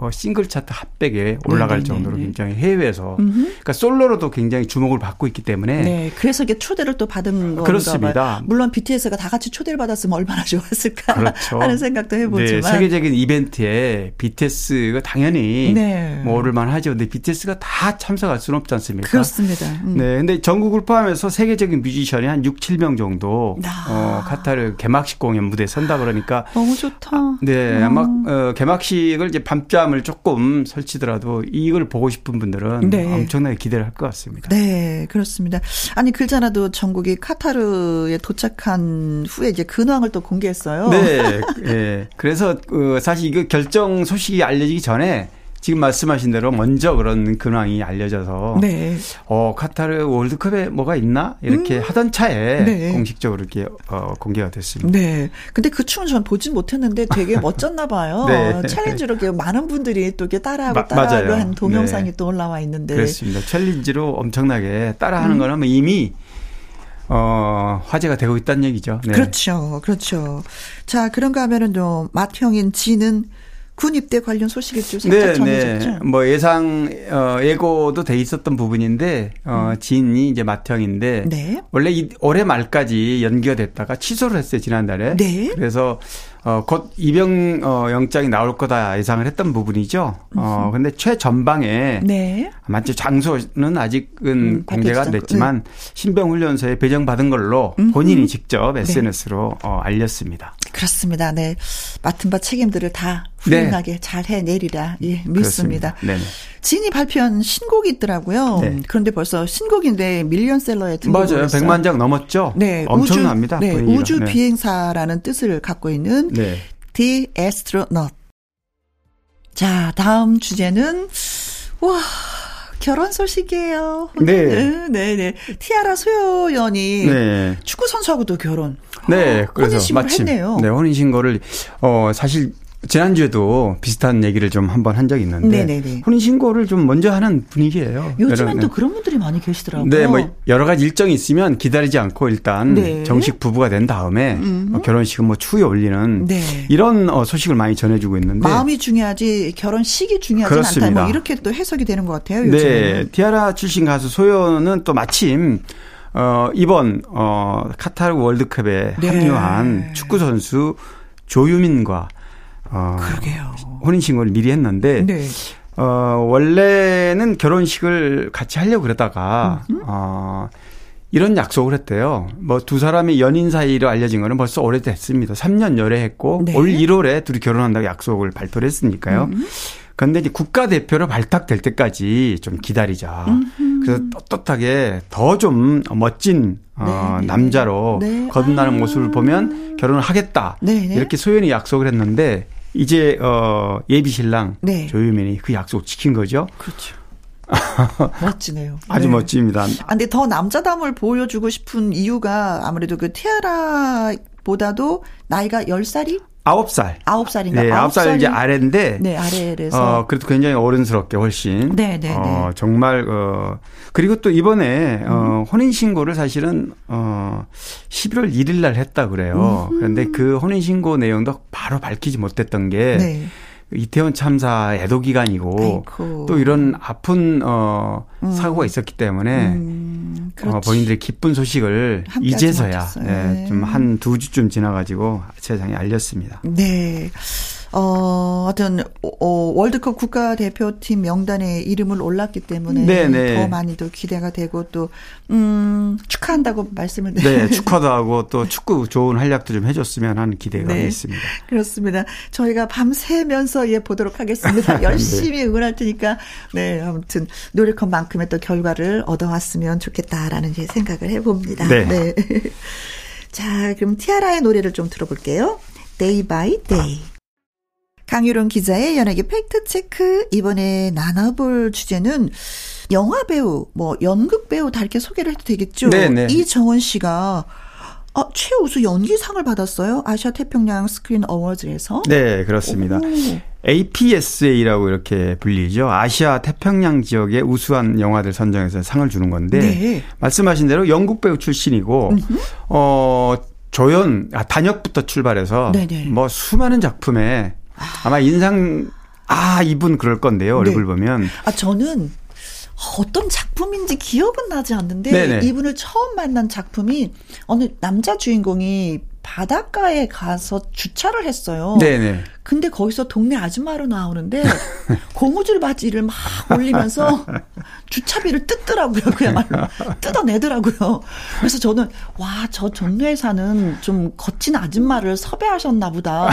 어, 싱글 차트 핫백에 올라갈 네, 네, 정도로 네, 네. 굉장히 해외에서, 그러니까 솔로로도 굉장히 주목을 받고 있기 때문에, 네, 그래서 이게 초대를 또 받은 거 그렇습니다. 물론 BTS가 다 같이 초대를 받았으면 얼마나 좋았을까 그렇죠. 하는 생각도 해보지만. 네, 세계적인 이벤트에 BTS가 당연히 네. 뭐 오를만 하죠. 근데 BTS가 다 참석할 수는 없지 않습니까? 그렇습니다. 음. 네, 근데 전국을 포함해서 세계적인 뮤지션이 한 6, 7명 정도 아. 어, 카타르 개막식 공연 무대에 선다 그러니까 너무 좋다. 네, 음. 아마 어, 개막식을 이제 밤잠 을 조금 설치더라도 이걸 보고 싶은 분들은 네. 엄청나게 기대를 할 것 같습니다. 네, 그렇습니다. 아니 글자나도 전국이 카타르에 도착한 후에 이제 근황을 또 공개했어요. 네, 예. 그래서 그 사실 이거 결정 소식이 알려지기 전에 지금 말씀하신 대로 먼저 그런 근황이 알려져서 네. 어 카타르 월드컵에 뭐가 있나 이렇게 하던 차에 네. 공식적으로 이렇게 어, 공개가 됐습니다. 네. 근데 그 춤은 전 보진 못했는데 되게 멋졌나 봐요. 네. 챌린지로 많은 분들이 또 이렇게 따라하고 마- 따라하고. 한 동영상이 네. 또 올라와 있는데. 그렇습니다. 챌린지로 엄청나게 따라하는 거는 뭐 이미 어 화제가 되고 있다는 얘기죠. 네. 그렇죠. 그렇죠. 자, 그런가 하면은 좀 맏형인 지는 군 입대 관련 소식이 좀 살짝 전해졌죠. 뭐 예상 어 예고도 돼 있었던 부분인데 어 지인이 이제 맏형인데 음. 네. 원래 이 올해 말까지 연기가 됐다가 취소를 했어요 지난달에. 네. 그래서 어 곧 입영 어 영장이 나올 거다 예상을 했던 부분이죠. 어 근데 최전방에 네. 이제 장소는 아직은 음, 공개가 안 됐지만 신병 훈련소에 배정받은 걸로 본인이 직접 SNS로 어 알렸습니다. 그렇습니다. 네. 맡은 바 책임들을 다 훌륭하게 잘 해내리라. 예, 믿습니다. 네. 네네. 진이 발표한 신곡이 있더라고요. 네. 그런데 벌써 신곡인데 밀리언셀러에 등록을 맞아요. 했어요. 100만 장 넘었죠? 네, 엄청납니다. 우주, 네. 우주 네. 비행사라는 뜻을 갖고 있는 네. The Astronaut. 자, 다음 주제는 와 결혼 소식이에요. 네. 네, 네. 티아라 소연이 네. 축구 선수하고도 결혼. 네, 그래서 혼인신고를 마침 했네요. 네, 혼인 신고를 어 사실 지난주에도 비슷한 얘기를 좀 한번 한 적이 있는데 네네네. 혼인 신고를 좀 먼저 하는 분위기예요. 요즘엔 또 그런 분들이 많이 계시더라고요. 네, 뭐 여러 가지 일정이 있으면 기다리지 않고 일단 네. 정식 부부가 된 다음에 어, 결혼식은 뭐 추후에 올리는 네. 이런 어, 소식을 많이 전해주고 있는데 마음이 중요하지 결혼 시기 중요하지 그렇습니다. 않다. 뭐 이렇게 또 해석이 되는 것 같아요. 네, 요즘에는. 티아라 출신 가수 소연은 또 마침 어 이번 어 카타르 월드컵에 네. 합류한 축구 선수 조유민과 어 그러게요. 혼인 신고를 미리 했는데 네. 어 원래는 결혼식을 같이 하려고 그러다가 어 이런 약속을 했대요. 뭐 두 사람이 연인 사이로 알려진 거는 벌써 오래됐습니다. 3년 열애했고 네. 올 1월에 둘이 결혼한다고 약속을 발표를 했으니까요. 그런데 이제 국가대표로 발탁될 때까지 좀 기다리자. 그래서 떳떳하게 더 좀 멋진 어, 네, 네. 남자로 네. 거듭나는 아. 모습을 보면 결혼을 하겠다. 네, 네. 이렇게 소연이 약속을 했는데 이제 어 예비 신랑 네. 조유민이 그 약속 지킨 거죠. 그렇죠. 멋지네요. 아주 네. 멋집니다. 아, 근데 더 남자담을 보여주고 싶은 이유가 아무래도 그 티아라 보다도 나이가 10살이? 아홉 살. 9살인가? 네, 아홉 살 이제 아래인데. 네, 아래에서. 어, 그래도 굉장히 어른스럽게 훨씬. 네, 네, 어, 네. 정말, 어, 그리고 또 이번에, 어, 혼인 신고를 사실은, 어, 11월 1일 날 했다 그래요. 그런데 그 혼인 신고 내용도 바로 밝히지 못했던 게, 네. 이태원 참사 애도 기간이고 아이고. 또 이런 아픈 어 사고가 있었기 때문에 음, 어, 그렇지. 본인들의 기쁜 소식을 이제서야 못했어요. 네, 네. 좀한 두 주쯤 지나가지고 세상에 알렸습니다. 네. 어, 어떤, 어, 월드컵 국가대표팀 명단에 이름을 올랐기 때문에 네네. 더 많이 또 기대가 되고 또, 음, 축하한다고 말씀을 네, 축하도 하고 또 축구 좋은 활약도 좀 해줬으면 하는 기대가 네. 있습니다. 그렇습니다. 저희가 밤새면서 예, 보도록 하겠습니다. 열심히 응원할 테니까, 네, 아무튼 노력한 만큼의 또 결과를 얻어왔으면 좋겠다라는 제 생각을 해봅니다. 네. 자, 그럼 티아라의 노래를 좀 들어볼게요. Day by Day. 강유론 기자의 연예계 팩트체크. 이번에 나눠볼 주제는 영화 배우, 뭐, 연극 배우 다 이렇게 소개를 해도 되겠죠? 네네. 이정원 씨가 어, 최우수 연기상을 받았어요. 아시아 태평양 스크린 어워즈에서. 네, 그렇습니다. 오. APSA라고 이렇게 불리죠. 아시아 태평양 지역의 우수한 영화들 선정해서 상을 주는 건데 네. 말씀하신 대로 영국 배우 출신이고 어 조연 아, 단역부터 출발해서 네네. 뭐 수많은 작품에 아마 인상 아 이분 그럴 건데요. 네. 얼굴 보면 아, 저는 어떤 작품인지 기억은 나지 않는데 네네. 이분을 처음 만난 작품이 어느 남자 주인공이 바닷가에 가서 주차를 했어요. 네네. 근데 거기서 동네 아줌마로 나오는데 고무줄 바지를 막 올리면서 주차비를 뜯더라고요. 그야말로 뜯어내더라고요. 그래서 저는 와저 동네에 사는 좀 거친 아줌마를 섭외하셨나 보다.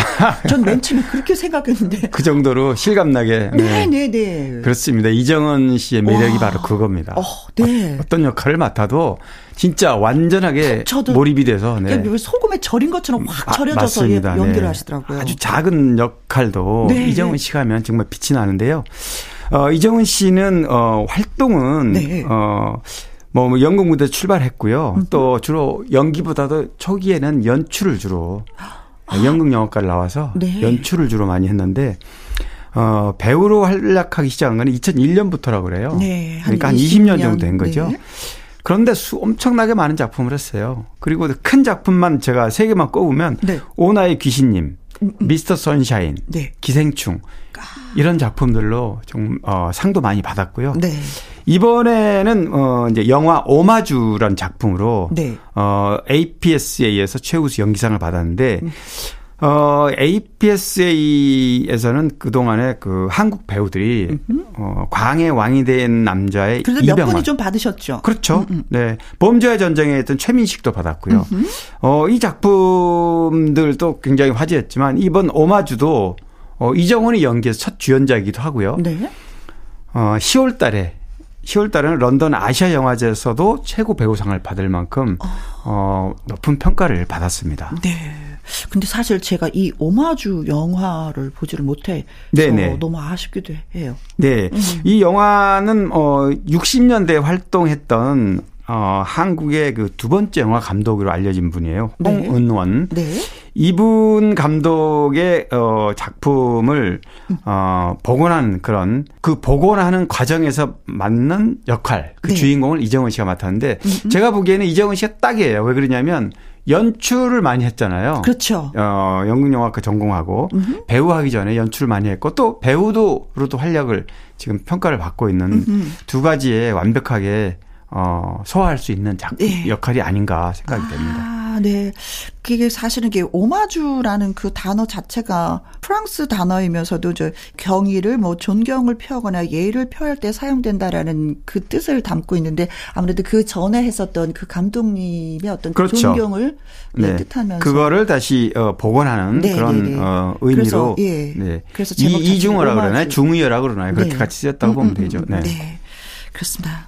전 맨 처음에 그렇게 생각했는데. 그 정도로 실감나게 네. 네네네. 그렇습니다. 이정은 씨의 매력이 와. 바로 그겁니다. 어, 네. 어떤 역할을 맡아도 진짜 완전하게 저도 몰입이 돼서 네. 소금에 절인 것처럼 확 아, 절여져서. 예, 연기를 네. 하시더라고요. 아주 작은 역할도 네, 이정은 네. 씨가 하면 정말 빛이 나는데요. 어, 이정은 씨는 어, 활동은 네. 어, 뭐 연극 무대 출발했고요. 음. 또 주로 연기보다도 초기에는 연출을 주로 연극 영화과를 나와서 아. 네. 연출을 주로 많이 했는데 어, 배우로 활약하기 시작한 건 2001년부터라고 그래요. 네, 한 그러니까 한 20년 20년. 정도 된 거죠. 네. 그런데 수, 엄청나게 많은 작품을 했어요. 그리고 큰 작품만 제가 세 개만 꼽으면 네. 오나의 귀신님, 미스터 선샤인, 네. 기생충 이런 작품들로 좀 어, 상도 많이 받았고요. 네. 이번에는 어 이제 영화 오마주란 작품으로 네. 어 APSA에서 최우수 연기상을 받았는데 음. 어 APSA에서는 그동안에 그 한국 배우들이 어 광의 왕이 된 남자의 그래도 몇 이병헌 분이 좀 받으셨죠. 그렇죠. 네. 범죄의 전쟁에 했던 최민식도 받았고요. 어, 이 작품들도 굉장히 화제였지만 이번 오마주도 어, 이정훈이 연기해서 첫 주연작이기도 하고요. 네. 어, 10월 달에 10월 달에는 런던 아시아 영화제에서도 최고 배우상을 받을 만큼 어, 높은 평가를 받았습니다. 네. 근데 사실 제가 이 오마주 영화를 보지를 못해. 네네. 너무 아쉽기도 해요. 네. 이 영화는 어 60년대에 활동했던 어 한국의 그 두 번째 영화 감독으로 알려진 분이에요. 네. 홍은원. 네. 이분 감독의 어 작품을 어 복원한 그런 그 복원하는 과정에서 맞는 역할 그 네. 주인공을 이정은 씨가 맡았는데 제가 보기에는 이정은 씨가 딱이에요. 왜 그러냐면 연출을 많이 했잖아요. 그렇죠. 어, 연극영화과 전공하고 배우 하기 전에 연출을 많이 했고 또 배우도로도 활약을 지금 평가를 받고 있는 두 가지에 완벽하게 어, 소화할 수 있는 작, 네. 역할이 아닌가 생각이 됩니다. 아, 네. 그게 사실은 이게 오마주라는 그 단어 자체가 프랑스 단어이면서도 저 경의를 뭐 존경을 표하거나 예의를 표할 때 사용된다라는 그 뜻을 담고 있는데 아무래도 그 전에 했었던 그 감독님의 어떤 그 그렇죠. 존경을 네, 뜻하면서 그거를 다시 어, 복원하는 네, 그런 네, 네. 어, 그래서, 의미로 예. 네. 그래서 제목 이, 이중어라 그러나요? 중의어라 그러나요? 그렇게 네. 같이 쓰였다고 보면 되죠. 네. 네. 그렇습니다.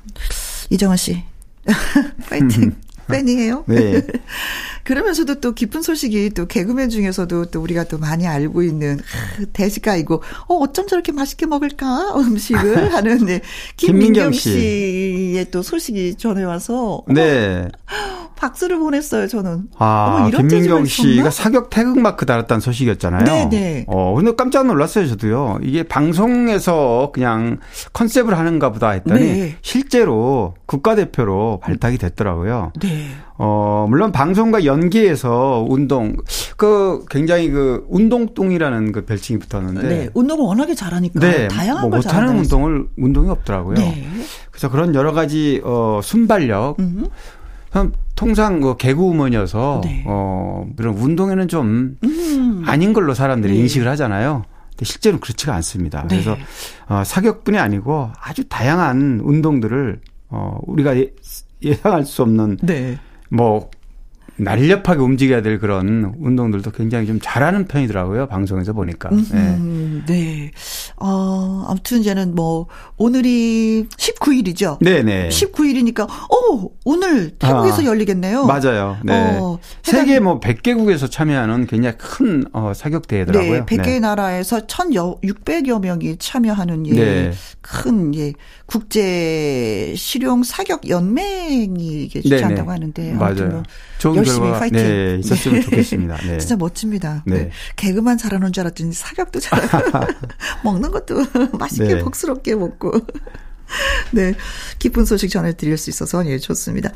이정원 씨. 파이팅. 팬이에요. 네. 그러면서도 또 기쁜 소식이 또 개그맨 중에서도 또 우리가 또 많이 알고 있는 하, 대식가이고 어 어쩜 저렇게 맛있게 먹을까 음식을 하는 네. 김민경 김민경 씨. 씨의 또 소식이 전해 와서 네. 박수를 보냈어요, 저는. 아, 어머, 김민경? 씨가 사격 태극 마크 달았다는 소식이었잖아요. 네네. 어, 근데 깜짝 놀랐어요, 저도요. 이게 방송에서 그냥 컨셉을 하는가 보다 했더니 네. 실제로 국가대표로 발탁이 됐더라고요. 네. 어, 물론 방송과 연계해서 운동, 그 굉장히 그 운동똥이라는 그 별칭이 붙었는데. 네. 운동을 워낙에 잘하니까 네, 다양한 뭐걸 못하는 운동을 운동이 없더라고요. 네. 그래서 그런 여러 가지 어 순발력, 음. 전 통상 그 개그우먼이어서 네. 어 그런 운동에는 좀 음. 아닌 걸로 사람들이 네. 인식을 하잖아요. 근데 실제로 그렇지가 않습니다. 네. 그래서 어 사격뿐이 아니고 아주 다양한 운동들을 어 우리가 예, 예상할 수 없는 네. 뭐 날렵하게 움직여야 될 그런 운동들도 굉장히 좀 잘하는 편이더라고요. 방송에서 보니까. 네. 음, 네. 어, 아무튼 이제는 뭐, 오늘이 19일이죠. 네네. 19일이니까, 어, 오늘 태국에서 아, 열리겠네요. 맞아요. 네. 어, 세계 뭐 100개국에서 참여하는 굉장히 큰 어, 사격 대회더라고요. 네, 100개 나라에서 1,600여 명이 참여하는 예, 네. 큰 예, 국제 실용 사격 연맹이 이게 주최한다고 네네. 하는데 아무튼 맞아요. 뭐 열심히 파이팅. 네, 있었으면 좋겠습니다. 네. 진짜 멋집니다. 네. 네. 개그만 잘하는 줄 알았더니 사격도 잘하고 먹는 것도 맛있게 네. 복스럽게 먹고 네 기쁜 소식 전해드릴 수 있어서 예 좋습니다.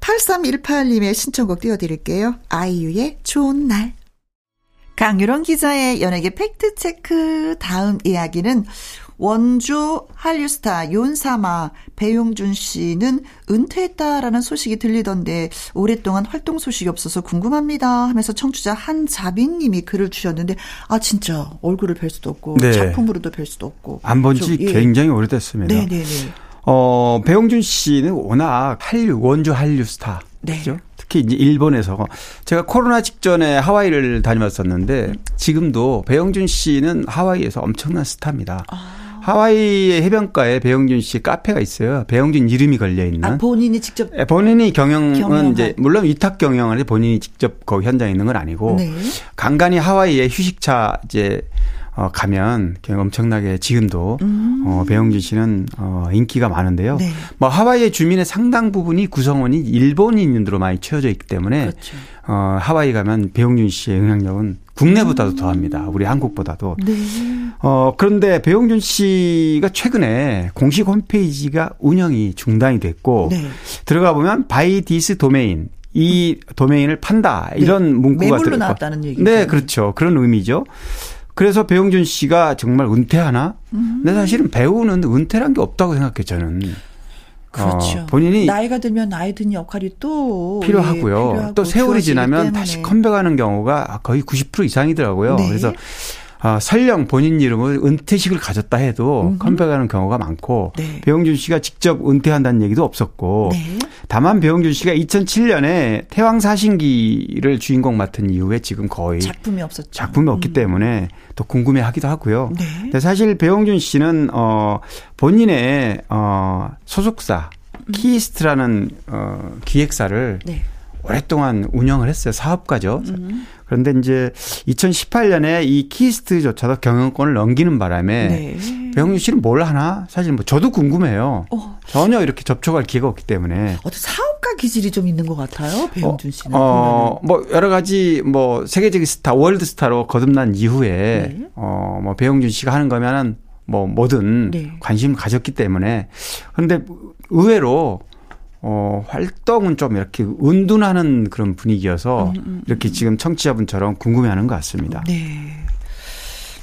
8318님의 신청곡 띄워드릴게요. 아이유의 좋은 날. 강유론 기자의 연예계 팩트체크 다음 이야기는 원조 한류스타 윤사마 배용준 씨는 은퇴했다라는 소식이 들리던데 오랫동안 활동 소식이 없어서 궁금합니다 하면서 청취자 한자빈 님이 글을 주셨는데 아 진짜 얼굴을 뵐 수도 없고 네. 작품으로도 뵐 수도 없고 안 본지 좀, 예. 굉장히 오래됐습니다. 네네네 어, 배용준 씨는 워낙 한류, 원조 한류 스타. 네. 그죠? 특히 이제 일본에서 제가 코로나 직전에 하와이를 다녀왔었는데 지금도 배용준 씨는 하와이에서 엄청난 스타입니다. 아. 하와이의 해변가에 배용준 씨 카페가 있어요. 배용준 이름이 걸려 있는. 아 본인이 직접 예, 본인이 경영은 경영한. 이제 물론 위탁 경영을 해 본인이 직접 거기 현장에 있는 건 아니고 네. 간간히 하와이에 휴식차 이제 어 가면 엄청나게 지금도 어 배용준 씨는 어 인기가 많은데요. 음. 네. 뭐 하와이의 주민의 상당 부분이 구성원이 일본인으로 많이 채워져 있기 때문에 그렇죠. 어 하와이 가면 배용준 씨의 영향력은 국내보다도 더합니다. 우리 한국보다도. 네. 어, 그런데 배용준 씨가 최근에 공식 홈페이지가 운영이 중단이 됐고 네. 들어가 보면 buy this domain 이 도메인을 판다 이런 문구가 네. 매물로 들어있고. 나왔다는 얘기죠. 네, 그렇죠. 그런 의미죠. 그래서 배용준 씨가 정말 은퇴하나? 음. 근데 사실은 배우는 은퇴란 게 없다고 생각해 저는. 그렇죠. 어, 본인이 나이가 들면 나이 든 역할이 또 필요하고요. 예, 필요하고 또 세월이 지나면 때문에. 다시 컴백하는 경우가 거의 90% 이상이더라고요. 네. 그래서 아, 설령 본인 이름을 은퇴식을 가졌다 해도 컴백하는 경우가 많고 네. 배용준 씨가 직접 은퇴한다는 얘기도 없었고 네. 다만 배용준 씨가 2007년에 태왕 사신기를 주인공 맡은 이후에 지금 거의 작품이 없었죠. 작품이 없기 때문에 또 궁금해하기도 하고요. 네. 근데 사실 배용준 씨는 어 본인의 어 소속사 키이스트라는 어 기획사를 네. 오랫동안 운영을 했어요. 사업가죠. 음. 그런데 이제 2018년에 이 키이스트조차도 경영권을 넘기는 바람에 네. 배용준 씨는 뭘 하나? 사실 뭐 저도 궁금해요. 어. 전혀 이렇게 접촉할 기회가 없기 때문에. 어떤 사업가 기질이 좀 있는 것 같아요. 배용준 씨는. 어, 뭐 여러 가지 뭐 세계적인 스타, 월드 스타로 거듭난 이후에 네. 어, 뭐 배용준 씨가 하는 거면은 뭐 뭐든 네. 관심을 가졌기 때문에 그런데 의외로 어, 활동은 좀 이렇게 은둔하는 그런 분위기여서 이렇게 지금 청취자분처럼 궁금해하는 것 같습니다. 네.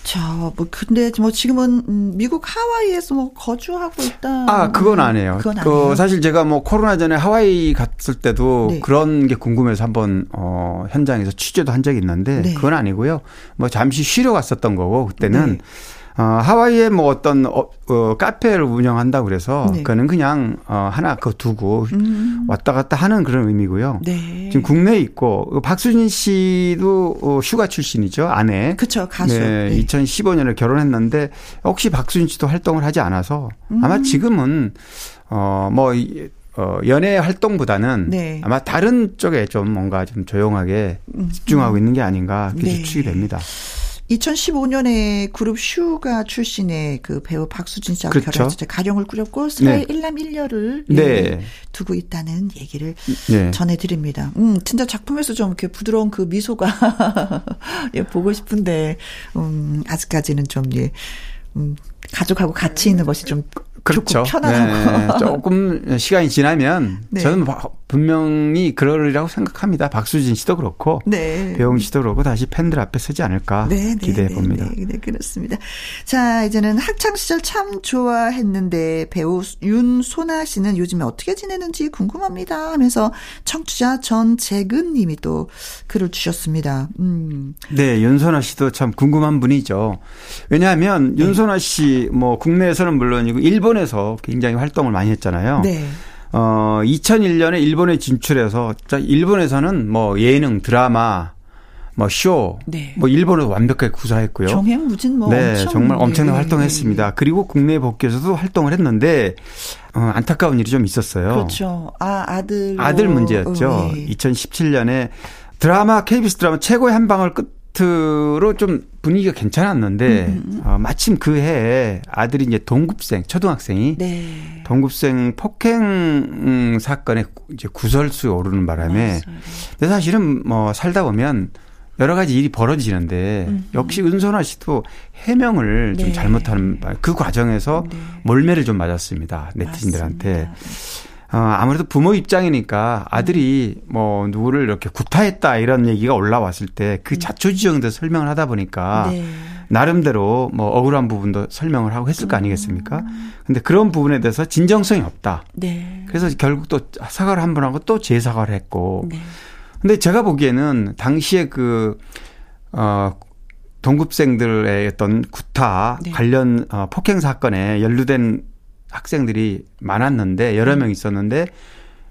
자, 뭐 근데 뭐 지금은 음, 미국 하와이에서 뭐 거주하고 있다. 아, 그건 안 해요. 그건 그 아니에요. 사실 제가 뭐 코로나 전에 하와이 갔을 때도 네. 그런 게 궁금해서 한번 어 현장에서 취재도 한 적이 있는데 네. 그건 아니고요. 뭐 잠시 쉬러 갔었던 거고 그때는 네. 어 하와이에 뭐 어떤 어, 어 카페를 운영한다 그래서 네. 그거는 그냥 어 하나 그 두고 음. 왔다 갔다 하는 그런 의미고요. 네. 지금 국내에 있고 그 박수진 씨도 어, 휴가 출신이죠 아내. 그쵸 가수. 네, 네. 2015년에 결혼했는데 혹시 박수진 씨도 활동을 하지 않아서 음. 아마 지금은 어 뭐 어, 연예 활동보다는 네. 아마 다른 쪽에 좀 뭔가 좀 조용하게 집중하고 있는 게 아닌가 그렇게 네. 추측이 됩니다. 2015년에 그룹 슈가 출신의 그 배우 박수진 씨하고 그렇죠. 결혼해서 이제 가정을 꾸렸고 사회 네. 일남 일녀를 네. 예, 두고 있다는 얘기를 네. 전해드립니다. 음, 진짜 작품에서 좀 이렇게 부드러운 그 미소가 예, 보고 싶은데 음, 아직까지는 좀 예, 음, 가족하고 같이 있는 것이 좀 그렇죠. 좋고 편안하고 네, 조금 시간이 지나면 네. 저는 바- 분명히 그러리라고 생각합니다. 박수진 씨도 그렇고 네. 배용 씨도 그렇고 다시 팬들 앞에 서지 않을까 네, 네, 기대해 네, 봅니다. 네, 네, 그렇습니다. 자, 이제는 학창 시절 참 좋아했는데 배우 윤소나 씨는 요즘에 어떻게 지내는지 궁금합니다 하면서 청취자 전재근 님이 또 글을 주셨습니다. 음. 네, 윤소나 씨도 참 궁금한 분이죠. 왜냐하면 네. 윤소나 씨 뭐 국내에서는 물론이고 일본에서 굉장히 활동을 많이 했잖아요. 네. 어, 2001년에 일본에 진출해서 자, 일본에서는 뭐 예능, 드라마, 뭐 쇼, 네. 뭐 일본에서 완벽하게 구사했고요. 정행무진 뭐 네, 엄청 정말 엄청난 예, 활동했습니다. 그리고 국내 복귀에서도 활동을 했는데 어, 안타까운 일이 좀 있었어요. 그렇죠. 아, 아들 아들 문제였죠. 어, 예. 2017년에 드라마 KBS 드라마 최고의 한 방울 끝 으로 좀 분위기가 괜찮았는데 음, 어, 마침 그 해에 아들이 이제 동급생 초등학생이 네. 동급생 폭행 음, 사건에 구- 이제 구설수에 오르는 바람에 맞아요. 근데 사실은 뭐 살다 보면 여러 가지 일이 벌어지는데 역시 은선아 씨도 해명을 좀 네. 잘못하는 바- 그 과정에서 네. 몰매를 좀 맞았습니다 네티즌들한테 맞습니다. 어, 아무래도 부모 입장이니까 아들이 뭐 누구를 이렇게 구타했다 이런 얘기가 올라왔을 때 그 자초지종에서 설명을 하다 보니까 네. 나름대로 뭐 억울한 부분도 설명을 하고 했을 거 아니겠습니까? 근데 그런 부분에 대해서 진정성이 없다. 네. 그래서 결국 또 사과를 한 번 하고 또 재사과를 했고. 네. 근데 제가 보기에는 당시에 그, 어, 동급생들의 어떤 구타 네. 관련 어, 폭행 사건에 연루된 학생들이 많았는데 여러 명 있었는데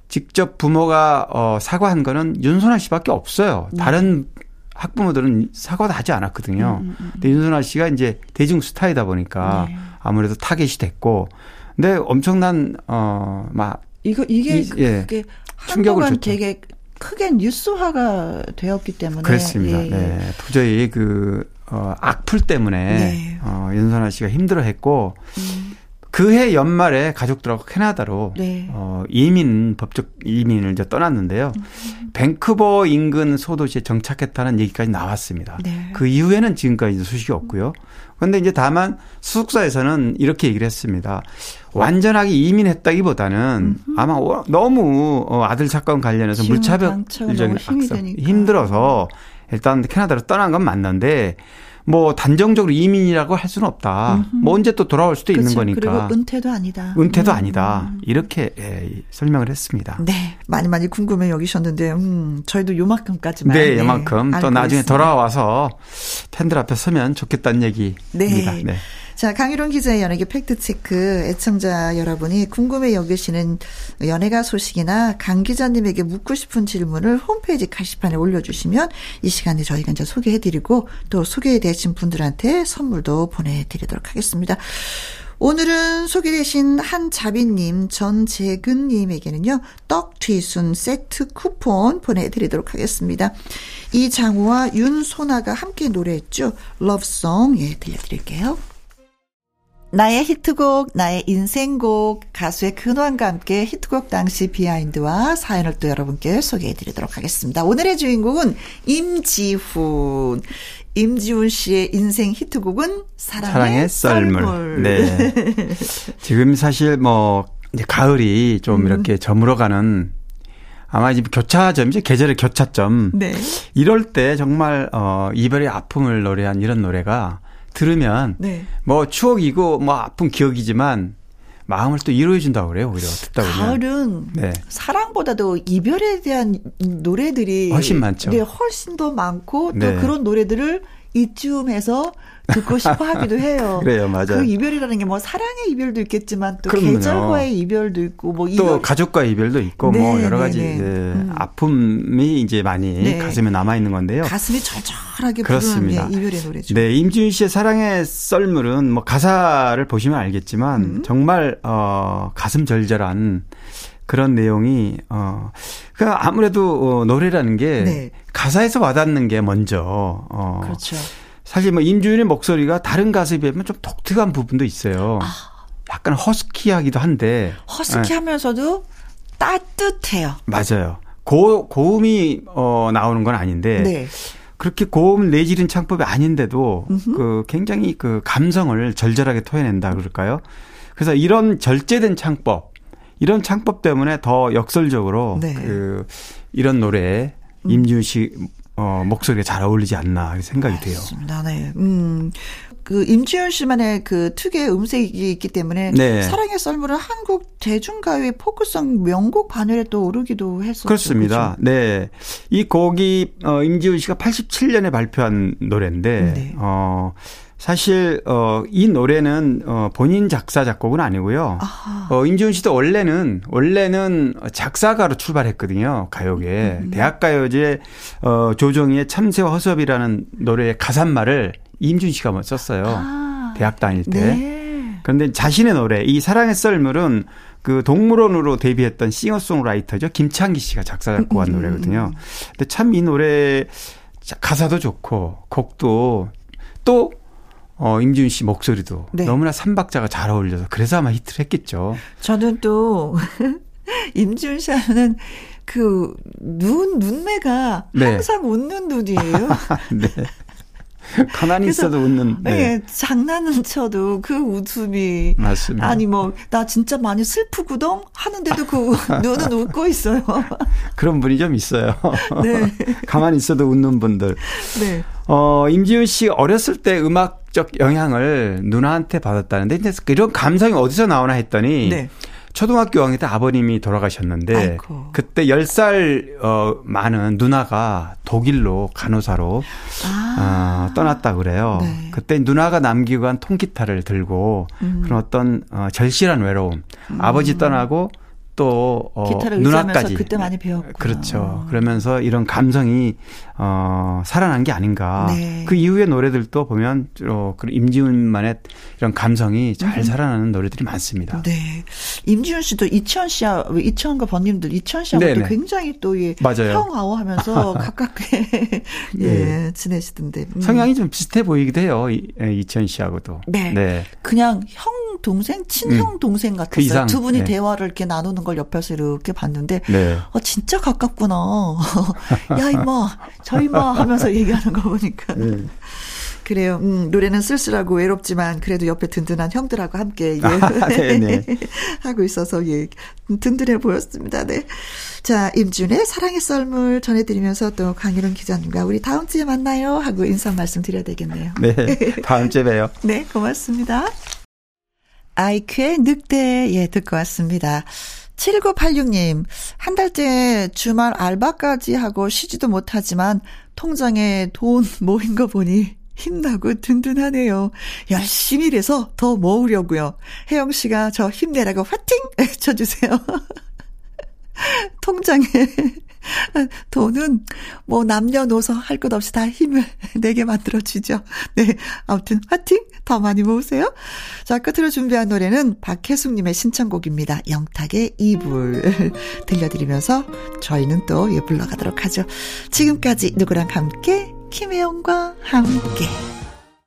직접 부모가 어, 사과한 거는 윤선아 씨밖에 없어요. 네. 다른 학부모들은 사과도 하지 않았거든요. 음, 근데 윤선아 씨가 이제 대중 스타이다 보니까 네. 아무래도 타겟이 됐고 근데 엄청난 어막 이거 이게 이- 예. 그게 충격을 줬죠. 되게 크게 뉴스화가 되었기 때문에 그렇습니다. 예, 예. 네. 도저히 그, 어, 악플 때문에, 네. 어, 윤선아 씨가 힘들어 했고, 음, 그해 연말에 가족들하고 캐나다로, 네. 어, 이민, 법적 이민을 이제 떠났는데요. 음. 밴쿠버 인근 소도시에 정착했다는 얘기까지 나왔습니다. 네. 그 이후에는 지금까지 소식이 없고요. 그런데 이제 다만 수속사에서는 이렇게 얘기를 했습니다. 완전하게 이민했다기보다는 아마 워- 너무 어, 아들 사건 관련해서 물차별적인 드니까. 힘들어서 일단 캐나다로 떠난 건 맞는데 뭐 단정적으로 이민이라고 할 수는 없다. 뭐 언제 또 돌아올 수도 있는 그렇죠. 거니까. 그리고 은퇴도 아니다. 은퇴도 음. 아니다. 이렇게 예, 설명을 했습니다. 네, 많이 많이 궁금해 여기셨는데, 음, 저희도 요만큼까지만. 네, 이만큼 또 알고 나중에 있습니다. 돌아와서 팬들 앞에 서면 좋겠다는 얘기입니다. 네. 네. 자, 강유론 기자의 연예계 팩트체크 애청자 여러분이 궁금해 여기시는 연예가 소식이나 강 기자님에게 묻고 싶은 질문을 홈페이지 게시판에 올려주시면 이 시간에 저희가 이제 소개해드리고 또 소개되신 분들한테 선물도 보내드리도록 하겠습니다. 오늘은 소개되신 한자비님, 전재근님에게는요, 떡 뒤순 세트 쿠폰 보내드리도록 하겠습니다. 이장우와 윤소나가 함께 노래했죠. 러브송, 예, 들려드릴게요. 나의 히트곡, 나의 인생곡, 가수의 근황과 함께 히트곡 당시 비하인드와 사연을 또 여러분께 소개해 드리도록 하겠습니다. 오늘의 주인공은 임지훈. 임지훈 씨의 인생 히트곡은 사랑의, 사랑의 썰물. 네. 지금 사실 뭐 이제 가을이 좀 음. 이렇게 저물어가는 아마 지금 교차점이죠. 계절의 교차점. 네. 이럴 때 정말 어 이별의 아픔을 노래한 이런 노래가 들으면 네. 뭐 추억이고 뭐 아픈 기억이지만 마음을 또 위로해 준다고 그래요. 오히려 듣다 보면. 가을은 네. 사랑보다도 이별에 대한 노래들이 훨씬 많죠. 네, 훨씬 더 많고 또 네. 그런 노래들을 이쯤에서 듣고 싶어 하기도 해요. 그래요, 맞아요. 그 이별이라는 게 뭐 사랑의 이별도 있겠지만 또 그럼요. 계절과의 이별도 있고 뭐또 이별 가족과 이별도 있고 뭐 네, 여러 네, 가지 네. 이제 음. 아픔이 이제 많이 네. 가슴에 남아 있는 건데요. 가슴이 절절하게 부르는 그렇습니다. 예, 이별의 노래죠. 네, 임지훈 씨의 사랑의 썰물은 뭐 가사를 보시면 알겠지만 음. 정말 어 가슴 절절한 그런 내용이 어 그러니까 아무래도 어, 노래라는 게 네. 가사에서 와닿는 게 먼저 어 그렇죠. 사실 뭐 임주윤의 목소리가 다른 가수에 비하면 좀 독특한 부분도 있어요. 약간 허스키하기도 한데. 허스키하면서도 따뜻해요. 맞아요. 고, 고음이 어, 나오는 건 아닌데 네. 그렇게 고음 내지른 창법이 아닌데도 그 굉장히 그 감성을 절절하게 토해낸다 그럴까요? 그래서 이런 절제된 창법, 이런 창법 때문에 더 역설적으로 네. 그 이런 노래에 임지훈 씨 어, 목소리가 잘 어울리지 않나 생각이 돼요. 맞습니다. 네. 음. 그 임지훈 씨만의 그 특유의 음색이 있기 때문에 네. 사랑의 썰물은 한국 대중가요의 포크성 명곡 반열에 또 오르기도 했었죠. 그렇습니다. 그죠? 네. 이 곡이 어 임지훈 씨가 87년에 발표한 노래인데 네. 어 사실 어이 노래는 어 본인 작사 작곡은 아니고요. 아하. 어 임지훈 씨도 원래는 원래는 작사가로 출발했거든요. 가요계. 음. 대학가요제 어 조정희의 참새와 허섭이라는 노래의 가사말을 임지훈 씨가 뭐 썼어요. 아. 대학 다닐 때. 네. 그런데 자신의 노래 이 사랑의 썰물은 그 동물원으로 데뷔했던 싱어송라이터죠 김창기 씨가 작사 음, 작곡한 노래거든요. 근데 참 이 노래 자- 가사도 좋고 곡도 또 어, 임지훈 씨 목소리도 네. 너무나 삼박자가 잘 어울려서 그래서 아마 히트를 했겠죠. 저는 또 임지훈 씨 하면은 그 눈 눈매가 네. 항상 웃는 눈이에요. 네. 가만히 있어도 웃는. 네. 예, 장난은 쳐도 그 웃음이 맞습니다. 아니 뭐 나 진짜 많이 슬프구동 하는데도 그 눈은 웃고 있어요. 그런 분이 좀 있어요. 네. 가만히 있어도 웃는 분들. 네. 어, 임지훈 씨 어렸을 때 음악 적 영향을 누나한테 받았다는데 근데 이런 감성이 어디서 나오나 했더니 네. 초등학교 5학년 때 아버님이 돌아가셨는데 아이고. 그때 10살 어 많은 누나가 독일로 간호사로 아. 어, 떠났다 그래요. 네. 그때 누나가 남기고 간 통기타를 들고 음. 그런 어떤 어, 절실한 외로움. 아버지 떠나고 또 어, 기타를 누나까지 그때 많이 배웠구나. 그렇죠. 그러면서 이런 감성이 어 살아난 게 아닌가. 네. 그 이후의 노래들도 보면 어, 그 임지훈만의 이런 감성이 잘 살아나는 노래들이 많습니다. 네. 임지훈 씨도 이천 씨와 이천과 번님들 이천 씨하고 또 네네. 굉장히 또 예, 맞아요. 형하고 하면서 가깝게 예, 네. 지내시던데. 음. 성향이 좀 비슷해 보이기도 해요. 이, 예, 이천 씨하고도. 네. 그냥 형 동생 친형 동생 같았어요. 그 두 분이 네. 대화를 이렇게 나누는 걸 옆에서 이렇게 봤는데 네. 어 진짜 가깝구나. 야 이마 저 이마 하면서 얘기하는 거 보니까. 네. 그래요. 음, 노래는 쓸쓸하고 외롭지만 그래도 옆에 든든한 형들하고 함께 예. 아, 네네. 하고 있어서 예 든든해 보였습니다. 네. 자 임준의 사랑의 썰물 전해드리면서 또 강유론 기자님과 우리 다음 주에 만나요 하고 인사 말씀 드려야 되겠네요. 네. 다음 주에 봬요. 네, 고맙습니다. 아이큐의 늑대, 예, 듣고 왔습니다. 7986님, 한 달째 주말 알바까지 하고 쉬지도 못하지만 통장에 돈 모인 거 보니 힘나고 든든하네요. 열심히 일해서 더 모으려고요. 혜영 씨가 저 힘내라고 화팅! 쳐주세요. 통장에 돈은 뭐 남녀노소 할 것 없이 다 힘을 내게 만들어주죠. 네. 아무튼 화팅! 더 많이 모으세요. 자, 끝으로 준비한 노래는 박혜숙님의 신청곡입니다. 영탁의 이불 들려드리면서 저희는 또 예, 불러가도록 하죠. 지금까지 누구랑 함께? 김혜영과 함께.